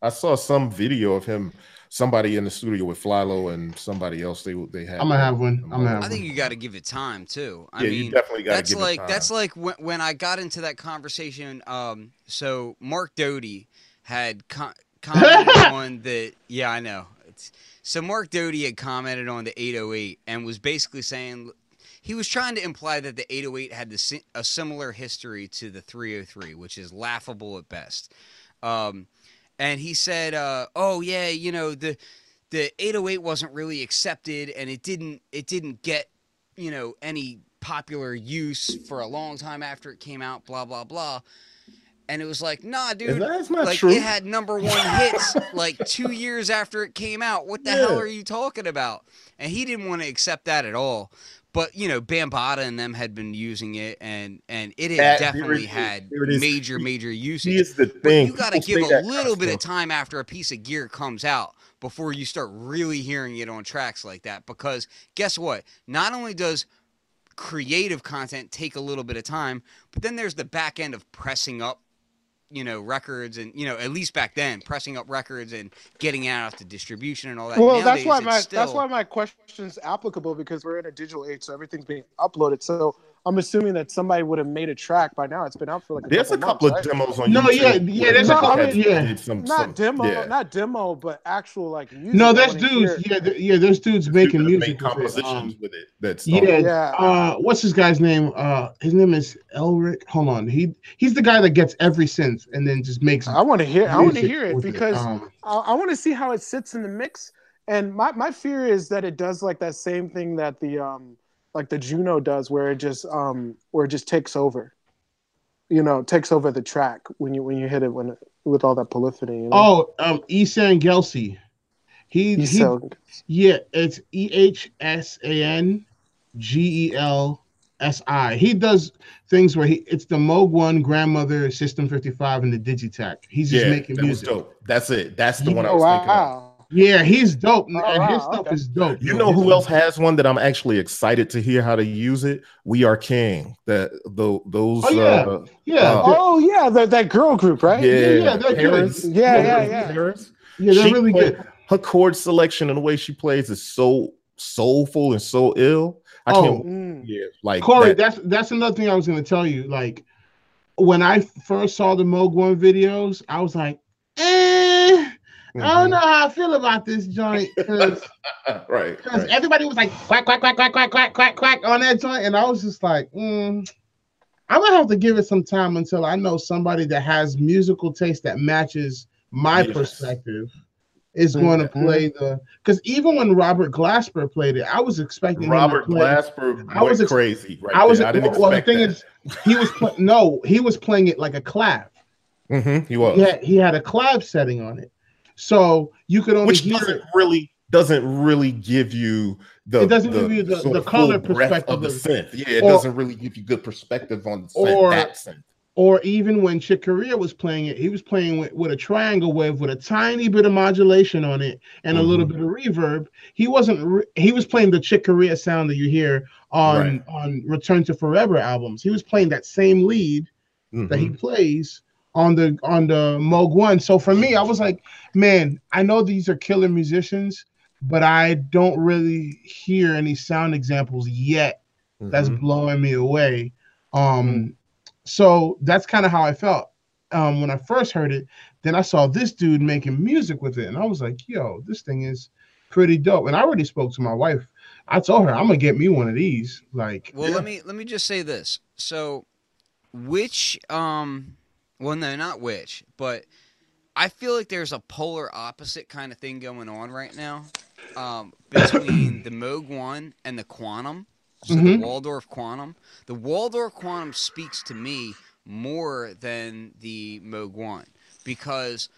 I saw some video of him, somebody in the studio with Flylo and somebody else. They they had. I'm gonna have one I'm gonna have I think one you got to give it time too. I yeah, mean, you definitely got to that's give like it time. that's like when, when I got into that conversation. Um, so Marc Doty had con- commented on the yeah, I know. It's, so Marc Doty had commented on the 808 and was basically saying he was trying to imply that the 808 had the, a similar history to the 303, which is laughable at best. Um, and he said, uh, "Oh yeah, you know the the 808 wasn't really accepted, and it didn't it didn't get you know any popular use for a long time after it came out. Blah blah blah." And it was like, "Nah, dude." That's not Like true. it had number one hits like two years after it came out. What the hell are you talking about? And he didn't want to accept that at all. But you know, Bambaataa and them had been using it, and and it had That- definitely it had major major usage. Here's the But you got to give a little bit of time after a piece of gear comes out before you start really hearing it on tracks like that. Because guess what? Not only does creative content take a little bit of time, but then there's the back end of pressing up, you know, records and you know, at least back then, pressing up records and getting out to distribution and all that. Well, that's why my still, that's why my question's applicable because we're in a digital age, so everything's being uploaded. So I'm assuming that somebody would have made a track by now. It's been out for like a There's a couple, couple months, of right? demos on No, YouTube. No, yeah, yeah, where there's a people couple- had yeah. did some- Not some- demo, yeah. not demo, but actual like music. no I there's dudes hear- yeah th- yeah there's dudes making People music make with it. compositions Um, with it. That's yeah, Yeah. uh what's his guy's name uh his name is elric hold on he he's the guy that gets every synth and then just makes I want to hear. I want to hear it with because Um, I, I want to see how it sits in the mix. And my, my fear is that it does like that same thing that the um like the Juno does, where it just um where it just takes over. You know, takes over the track when you when you hit it when with all that polyphony. You know? oh um Ehsan Gelsi he, He's he so yeah it's E H S A N G E L S I he does things where he it's the Moog one grandmother system 55 and the Digitakt he's just yeah, making that was music dope. That's it. That's the You one I oh was thinking of. Wow. yeah he's dope Oh, and his stuff okay. is dope You know who else has one that I'm actually excited to hear how to use it? We Are King. That the those Oh, yeah. uh, yeah Uh, Oh yeah, that that girl group, right? yeah, yeah, they're good. Paris. Yeah, yeah, yeah. Paris? yeah they're She really play- good Her chord selection and the way she plays is so soulful and so ill. I Oh, can't Mm. yeah, like Corey, that- that's that's another thing I was going to tell you. Like when I first saw the Moog One videos, I was like, eh, I Mm-hmm. don't know how I feel about this joint because right, right. everybody was like quack quack quack quack quack quack quack quack on that joint, and I was just like, mm, I'm gonna have to give it some time until I know somebody that has musical taste that matches my Yes. perspective is going to play the because even when Robert Glasper played it, I was expecting him to Robert play- Glasper I was ex- crazy. Right I was there. I didn't well. The thing that. is, he was pl- no, he was playing it like a clav. Mhm, he was, He had he had a clav setting on it, so you could only which hear doesn't it. really doesn't really give you the It doesn't give you the- sort the color perspective of the synth. Yeah, it or- doesn't really give you good perspective on the synth, or- that synth. or even when Chick Corea was playing it, he was playing with, with a triangle wave with a tiny bit of modulation on it and a little bit of reverb. He wasn't. Re- he was playing the Chick Corea sound that you hear on Right. on Return to Forever albums. He was playing that same lead that he Mhm. plays on the on the Moog One. So for me, I was like, man, I know these are killer musicians, but I don't really hear any sound examples yet that's Mhm. blowing me away. Um, so that's kind of how I felt um, when I first heard it. Then I saw this dude making music with it, and I was like, yo, this thing is pretty dope. And I already spoke to my wife. I told her I'm gonna get me one of these. Like, Well, let me let me just say this. So, which um, well, no, not which, but I feel like there's a polar opposite kind of thing going on right now um, between the Moog One and the Quantum. So Mhm. the Waldorf Quantum. The Waldorf Quantum speaks to me more than the Moog One because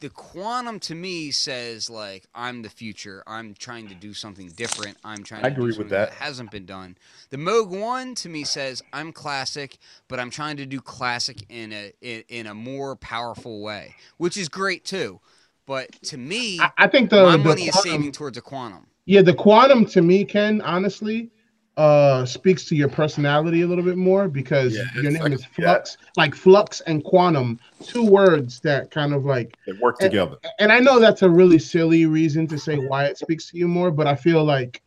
the quantum to me says like I'm the future. I'm trying to do something different. I'm trying I agree with something that. hasn't been done. The Moog One to me says I'm classic, but I'm trying to do classic in a in, in a more powerful way, which is great too. But to me, I, I think the, my the money is saving towards a quantum. Yeah, the quantum to me, Ken, honestly, uh speaks to your personality a little bit more because Yeah, your name like- is Flux, like flux and quantum, two words that kind of like They work And- together. and I know that's a really silly reason to say why it speaks to you more, but I feel like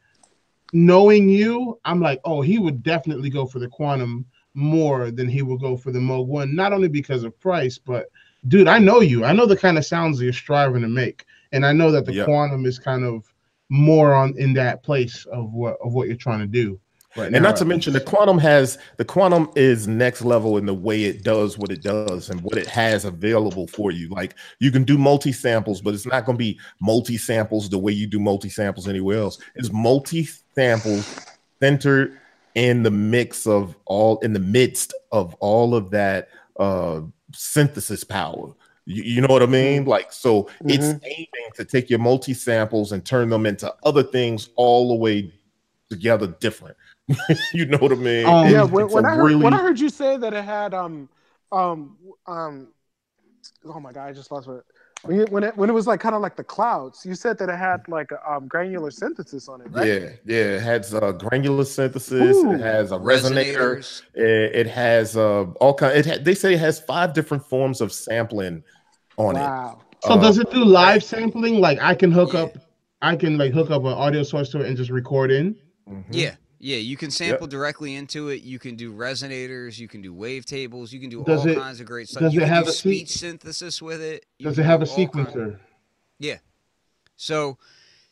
knowing you, I'm like, oh, he would definitely go for the quantum more than he would go for the Moog one, not only because of price, but dude, I know you. I know the kind of sounds you're striving to make. And I know that the Yeah. quantum is kind of more on in that place of what of what you're trying to do. Right and now, not to mention the quantum has the quantum is next level in the way it does what it does and what it has available for you. Like you can do multi samples but it's not going to be multi samples the way you do multi samples anywhere else. It's multi samples centered in the mix of all in the midst of all of that uh synthesis power you, you know what i mean like so it's aiming to take your multi samples and turn them into other things all the way together different you know what I mean? Um, yeah, when, when I heard really- when I heard you say that it had um um um oh my god, I just lost it. When, you, when it when it was like kind of like the clouds, you said that it had like a um, granular synthesis on it, right? Yeah, yeah. It has uh, granular synthesis. Ooh. It has a resonator. It, it has uh, all kind. It ha- they say it has five different forms of sampling on it. So Uh, does it do live sampling? Like I can hook Yeah. up, I can like hook up an audio source to it and just record in. it. Mhm. Yeah, yeah. You can sample directly into it. You can do resonators. You can do wavetables. You can do Does all it- kinds of great stuff. does you it have do a speech synthesis with it. You Does it have a sequencer? kind- sequencer? So,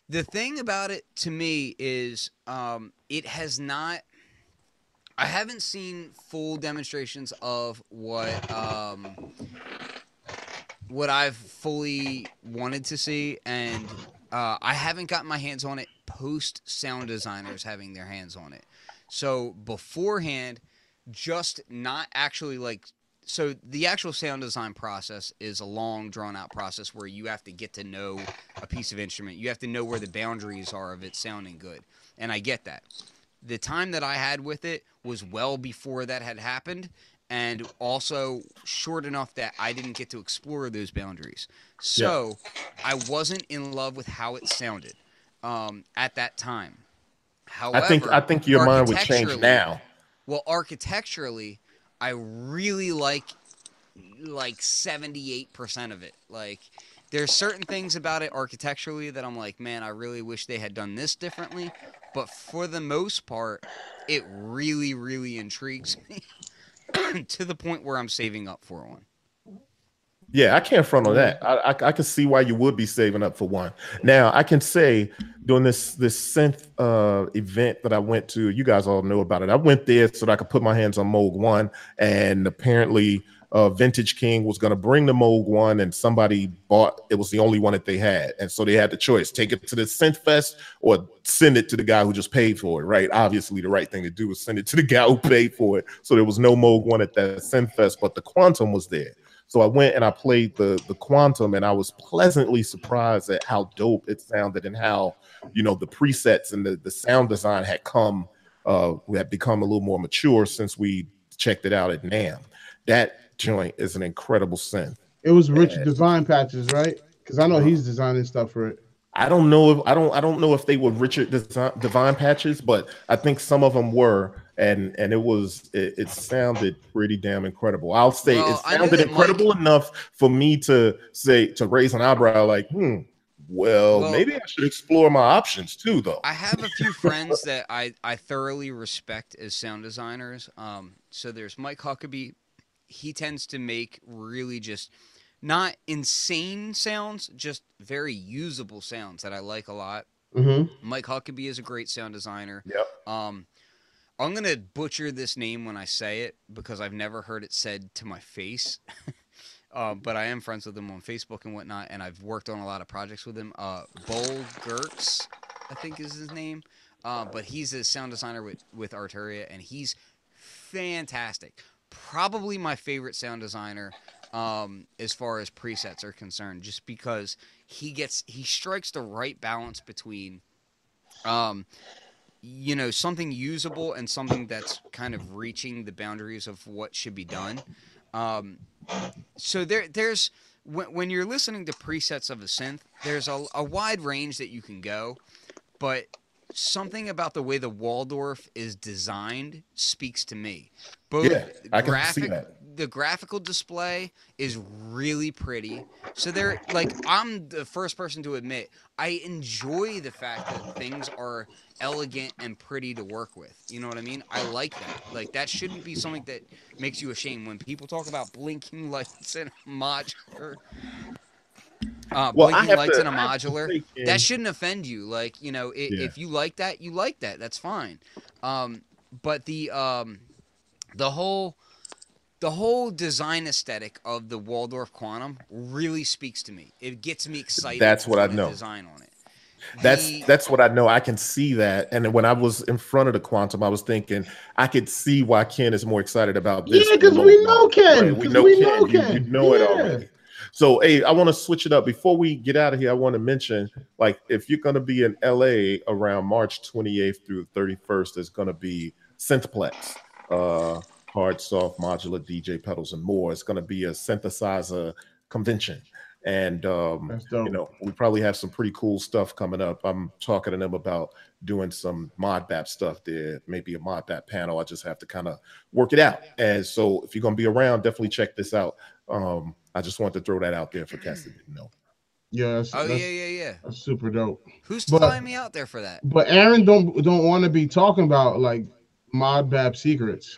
the thing about it to me is, um, it has not. I haven't seen full demonstrations of what um, what I've fully wanted to see, and uh, I haven't gotten my hands on it post sound designers having their hands on it. So beforehand, just not actually like. So the actual sound design process is a long, drawn out process where you have to get to know a piece of instrument. You have to know where the boundaries are of it sounding good, and I get that. The time that I had with it was well before that had happened, and also short enough that I didn't get to explore those boundaries. So I wasn't in love with how it sounded um, at that time. However, I think I think your mind would change now. Well, architecturally, I really like like 78% of it. Like there's certain things about it architecturally that I'm like, man, I really wish they had done this differently. But for the most part, it really, really intrigues me to the point where I'm saving up for one. Yeah, I can't front on that. I, I I can see why you would be saving up for one. Now I can say during this this synth uh event that I went to, you guys all know about it. I went there so that I could put my hands on Moog One, and apparently uh Vintage King was gonna bring the Moog One, and somebody bought it was the only one that they had, and so they had the choice: take it to the Synth Fest or send it to the guy who just paid for it. Right? Obviously, the right thing to do was send it to the guy who paid for it. So there was no Moog One at that Synth Fest, but the Quantum was there. So I went and I played the the Quantum, and I was pleasantly surprised at how dope it sounded and how you know the presets and the the sound design had come uh had become a little more mature since we checked it out at NAMM. that joint is an incredible synth. It was Richard Devine Patches, right? Because I know he's designing stuff for it. I don't know if I don't I don't know if they were Richard Devine, Devine patches, but I think some of them were, and and it was it, it sounded pretty damn incredible. I'll say Well, it I know sounded that incredible enough for me to say to raise an eyebrow, like, hmm, well, Well- maybe I should explore my options too, though. I have a few friends that I, I thoroughly respect as sound designers. Um, so there's Mike Huckaby. He tends to make really just not insane sounds, just very usable sounds that I like a lot. Mm-hmm. Mike Huckaby is a great sound designer. Yep. Um, I'm gonna butcher this name when I say it because I've never heard it said to my face. um, but I am friends with him on Facebook and whatnot, and I've worked on a lot of projects with him. Uh, Bold Gertz, I think is his name. Uh, but he's a sound designer with with Arturia, and he's fantastic. Probably my favorite sound designer um, as far as presets are concerned, just because he gets he strikes the right balance between um, you know something usable and something that's kind of reaching the boundaries of what should be done um, so there there's when, when you're listening to presets of a synth there's a, a wide range that you can go but something about the way the waldorf is designed speaks to me both Yeah, I can see that. The graphical display is really pretty. So they're like I'm the first person to admit I enjoy the fact that things are elegant and pretty to work with. You know what I mean? I like that. Like that shouldn't be something that makes you ashamed when people talk about blinking lights and a modular. Uh, Well, blinking lights to- and a I have to modular. that shouldn't offend you. Like you know, i Yeah. if you like that, you like that. That's fine. Um, but the um, the whole the whole design aesthetic of the Waldorf Quantum really speaks to me. It gets me excited. That's what I know. Design on it. That's The- that's what I know. I can see that. And when I was in front of the quantum, I was thinking I could see why Ken is more excited about this. Yeah, 'cause than we know Ken, Right, We 'cause know we Ken. know You- You, Ken. know it already. So hey, I want to switch it up before we get out of here. I want to mention, like, if you're gonna be in LA around March 28th through 31st, there's gonna be Synthplex. Uh hard, soft, modular DJ pedals and more. It's gonna be a synthesizer convention. And um you know, we probably have some pretty cool stuff coming up. I'm talking to them about doing some mod bap stuff there, maybe a mod bap panel. I just have to kind of work it out. And so if you're gonna be around, definitely check this out. Um, I just want to throw that out there for Cass that didn't know. yeah, that's, Oh that's, yeah, yeah, yeah. that's super dope. Who's But- flying me out there for that? But Aaron don't don't want to be talking about like mod bap secrets.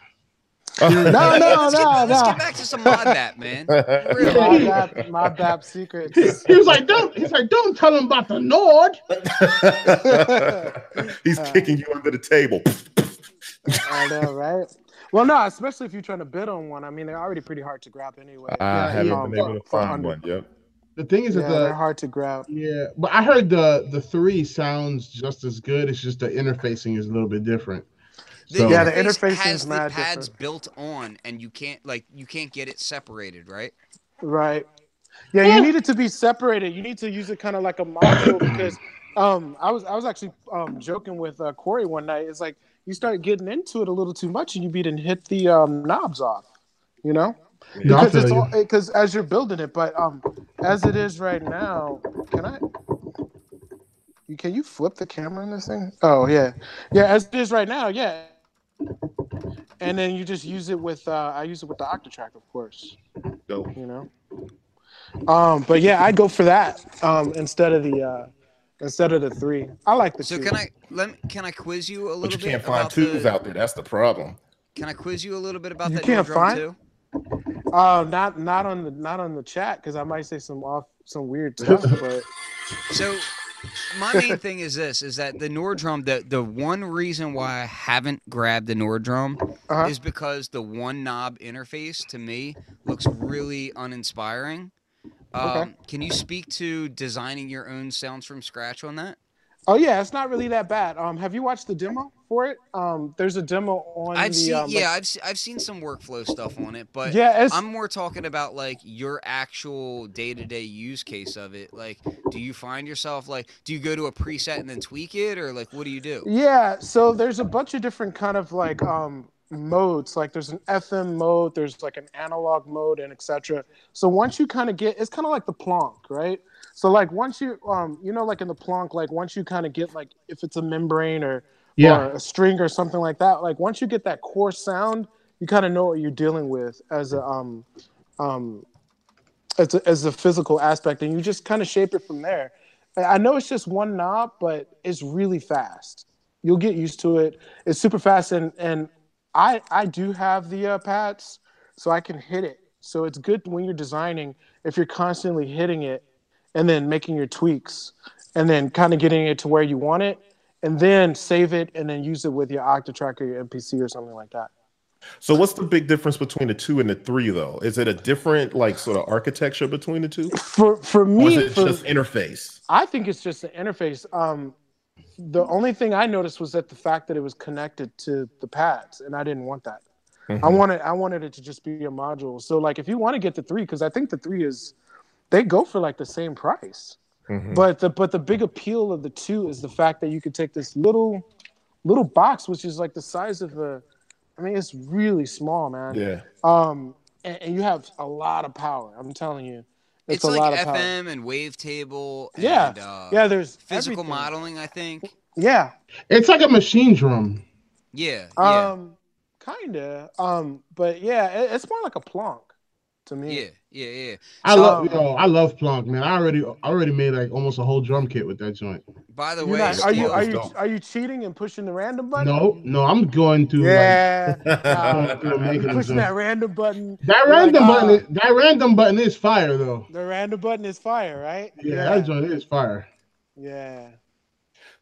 No, no, let's, get, no, let's no. get back to some mod bap, man. Really. My bap, my bap secrets. He was like, don't. He's like, don't tell him about the Nord. He's Uh, kicking you under the table. I know, right? Well, no, especially if you're trying to bid on one. I mean, they're already pretty hard to grab anyway. I Yeah, haven't yeah, been able to find under- one. Yep. The thing is Yeah, that they're hard to grab. yeah, but I heard the the three sounds just as good. It's just the interfacing is a little bit different. The So- Yeah, the interface interface has is the pads different. built on, and you can't like you can't get it separated, right? Right. Yeah, Yeah. you need it to be separated. You need to use it kind of like a module because um I was I was actually um joking with uh, Corey one night. It's like you start getting into it a little too much and you beat and hit the um knobs off. You know? No, I Because it's all you. because as you're building it, but um as it is right now, can I can you flip the camera in this thing? Oh yeah. Yeah, as it is right now, yeah. And then you just use it with uh I use it with the Octatrack, of course Dope. you know. Um, but yeah, I'd go for that um, instead of the uh, instead of the three. I like the So two. can I let me, can I quiz you a little But you bit can't find about twos the, out there. That's the problem. Can I quiz you a little bit about You that can't drum find- too? Uh, not not on the not on the chat because I might say some off some weird stuff. But So my main thing is this: is that the Nord Drum, the the one reason why I haven't grabbed the Nord Drum uh-huh. is because the one knob interface to me looks really uninspiring. Um, Okay. Can you speak to designing your own sounds from scratch on that? oh yeah, it's not really that bad. Um, have you watched the demo for it? Um, there's a demo on I've the seen, um, yeah, I've se- I've seen some workflow stuff on it, but yeah. I'm more talking about like your actual day to day use case of it. Like, do you find yourself like, do you go to a preset and then tweak it, or like, what do you do? Yeah, so there's a bunch of different kind of like um modes. Like there's an FM mode, there's like an analog mode, and etc. So once you kind of get, it's kind of like the Plonk, right? So like once you, um, you know, like in the Plonk, like once you kind of get like if it's a membrane or Yeah. or a string or something like that, like once you get that core sound, you kind of know what you're dealing with as a um, um, as a, as a physical aspect, and you just kind of shape it from there. I- know it's just one knob, but it's really fast. You'll get used to it. It's super fast, and and I I do have the uh, pads, so I can hit it. So it's good when you're designing if you're constantly hitting it, and then making your tweaks, and then kind of getting it to where you want it, and then save it, and then use it with your Octatrack or your MPC or something like that. So what's the big difference between the two and the three though? Is it a different like sort of architecture between the two? For for Or me, is it for, just interface? I think it's just the interface. Um, the only thing I noticed was that the fact that it was connected to the pads, and I didn't want that. I Mhm. wanted I wanted it to just be a module. So like, if you want to get the three, because I think the three is, they go for like the same price. Mhm. But the but the big appeal of the two is the fact that you could take this little little box, which is like the size of a, I mean, it's really small, man. Yeah. Um, and, and you have a lot of power. I'm telling you, It's, it's, a like lot of FM power. and wavetable. And, Yeah, uh, yeah. There's Physical everything. modeling, I think. Yeah. It's like a machine drum. Yeah. Yeah. Um, kinda. Um, but yeah, it, it's more like a plonk to me. yeah. Yeah. Yeah. I So- love yo, I love Plonk, man. I already I already made like almost a whole drum kit with that joint. By the You're way, not- are you are you dope. are you cheating and pushing the random button? No, no, I'm going to Yeah. like Nah, gonna pushing that random button. that random like, button is, that random button is fire though. The random button is fire, right? Yeah, that joint is fire. Yeah.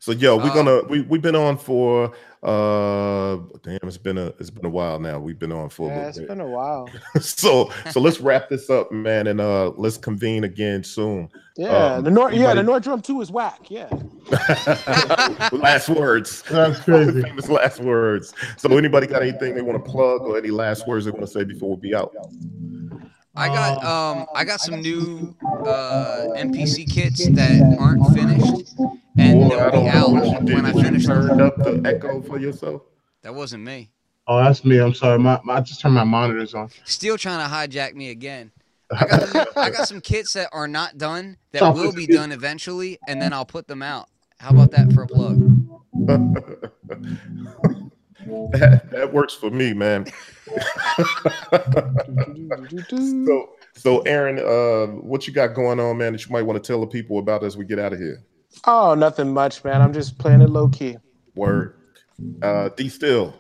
So yo, we're Um, gonna we we've been on for uh damn it's been a it's been a while now. We've been on for a Yeah, little it's bit. been a while. so so let's wrap this up, man, and uh let's convene again soon. Yeah. Um, the Nord yeah, the anybody- Nord drum 2 is whack. Yeah. last words. That's crazy. Famous last words. So anybody got anything they want to plug or any last words they want to say before we be out? I got um I got some new uh MPC kits that aren't finished and Boy, they'll I be out what did. when I You finish them. turned up the echo for yourself. That wasn't me. Oh, that's me. I'm sorry. My, my I just turned my monitors on. Still trying to hijack me again. I got, I got some kits that are not done that Oh, will be it's- done eventually, and then I'll put them out. How about that for a plug? that, that works for me, man. so so Aaron, uh, what you got going on, man, that you might want to tell the people about as we get out of here? Oh, nothing much, man. I'm just playing it low key. Word. Uh D still.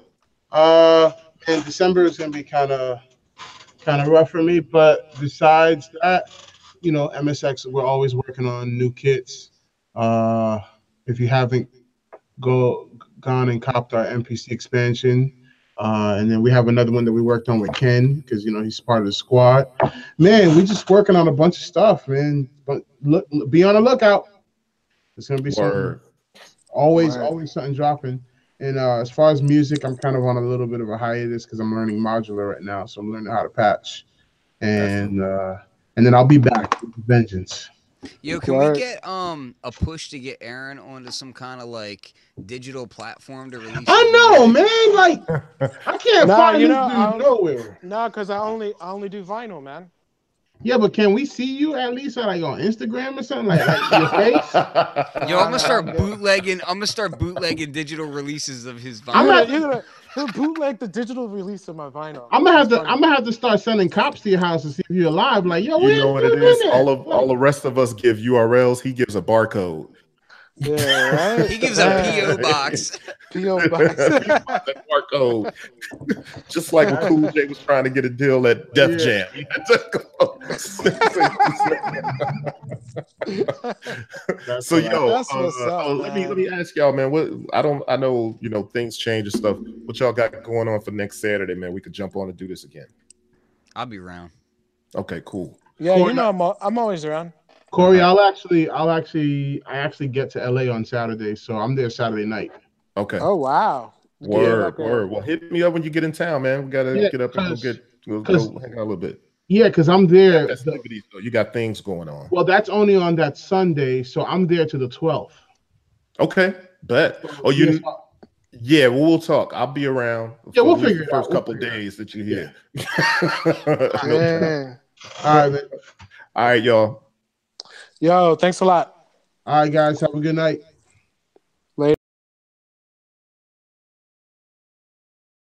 Uh, and December is gonna be kind of kind of rough for me. But besides that, you know, MSX we're always working on new kits. Uh, if you haven't go gone and copped our MPC expansion. Uh, and then we have another one that we worked on with Ken because you know he's part of the squad. Man, we're just working on a bunch of stuff, man. But look, be on the lookout. It's gonna be some Word. always Word. always something dropping and uh as far as music i'm kind of on a little bit of a hiatus because i'm learning modular right now so i'm learning how to patch and uh and then i'll be back with vengeance Yo, can we get um a push to get Aaron onto some kind of like digital platform to release? i know man like i can't Nah, find you this know, dude I don't- nowhere No, because I only I only do vinyl, man. Yeah but can we see you at least like on instagram or something like, like your face Yo, I'm gonna start bootlegging. I'm gonna start bootlegging digital releases of his vinyl. I'm not- gonna, you're gonna he'll bootleg the digital release of my vinyl. i'm gonna have to i'm gonna have to start sending cops to your house to see if you're alive like yo You know what it is? All of all the rest of us give URLs. He gives a barcode. Yeah, right. He gives a PO box. PO box. That barcode. Just like when Cool J was trying to get a deal at Def Yeah. Jam. He had to go. That's so what I- yo, uh, up, uh, let me let me ask y'all, man. What I don't I know you know things change and stuff. What y'all got going on for next Saturday, man? We could jump on and do this again. I'll be around. Okay, cool. Yeah, you know I'm I'm always around. Corey, I'll actually, I'll actually, I actually get to LA on Saturday, so I'm there Saturday night. Okay. Oh wow. Word, yeah, word. Well, hit me up when you get in town, man. We gotta yeah, get up and go get we'll go hang out a little bit. Yeah, because I'm there. You got things going on. Well, that's only on that Sunday, so I'm there to the 12th. Okay, bet. Oh, you. Yeah, well, we'll talk. I'll be around. Yeah, we'll figure it first out. couple we'll days that you're here. Yeah. no All right, man. All right, y'all. Yo, thanks a lot. All right, guys. Have a good night.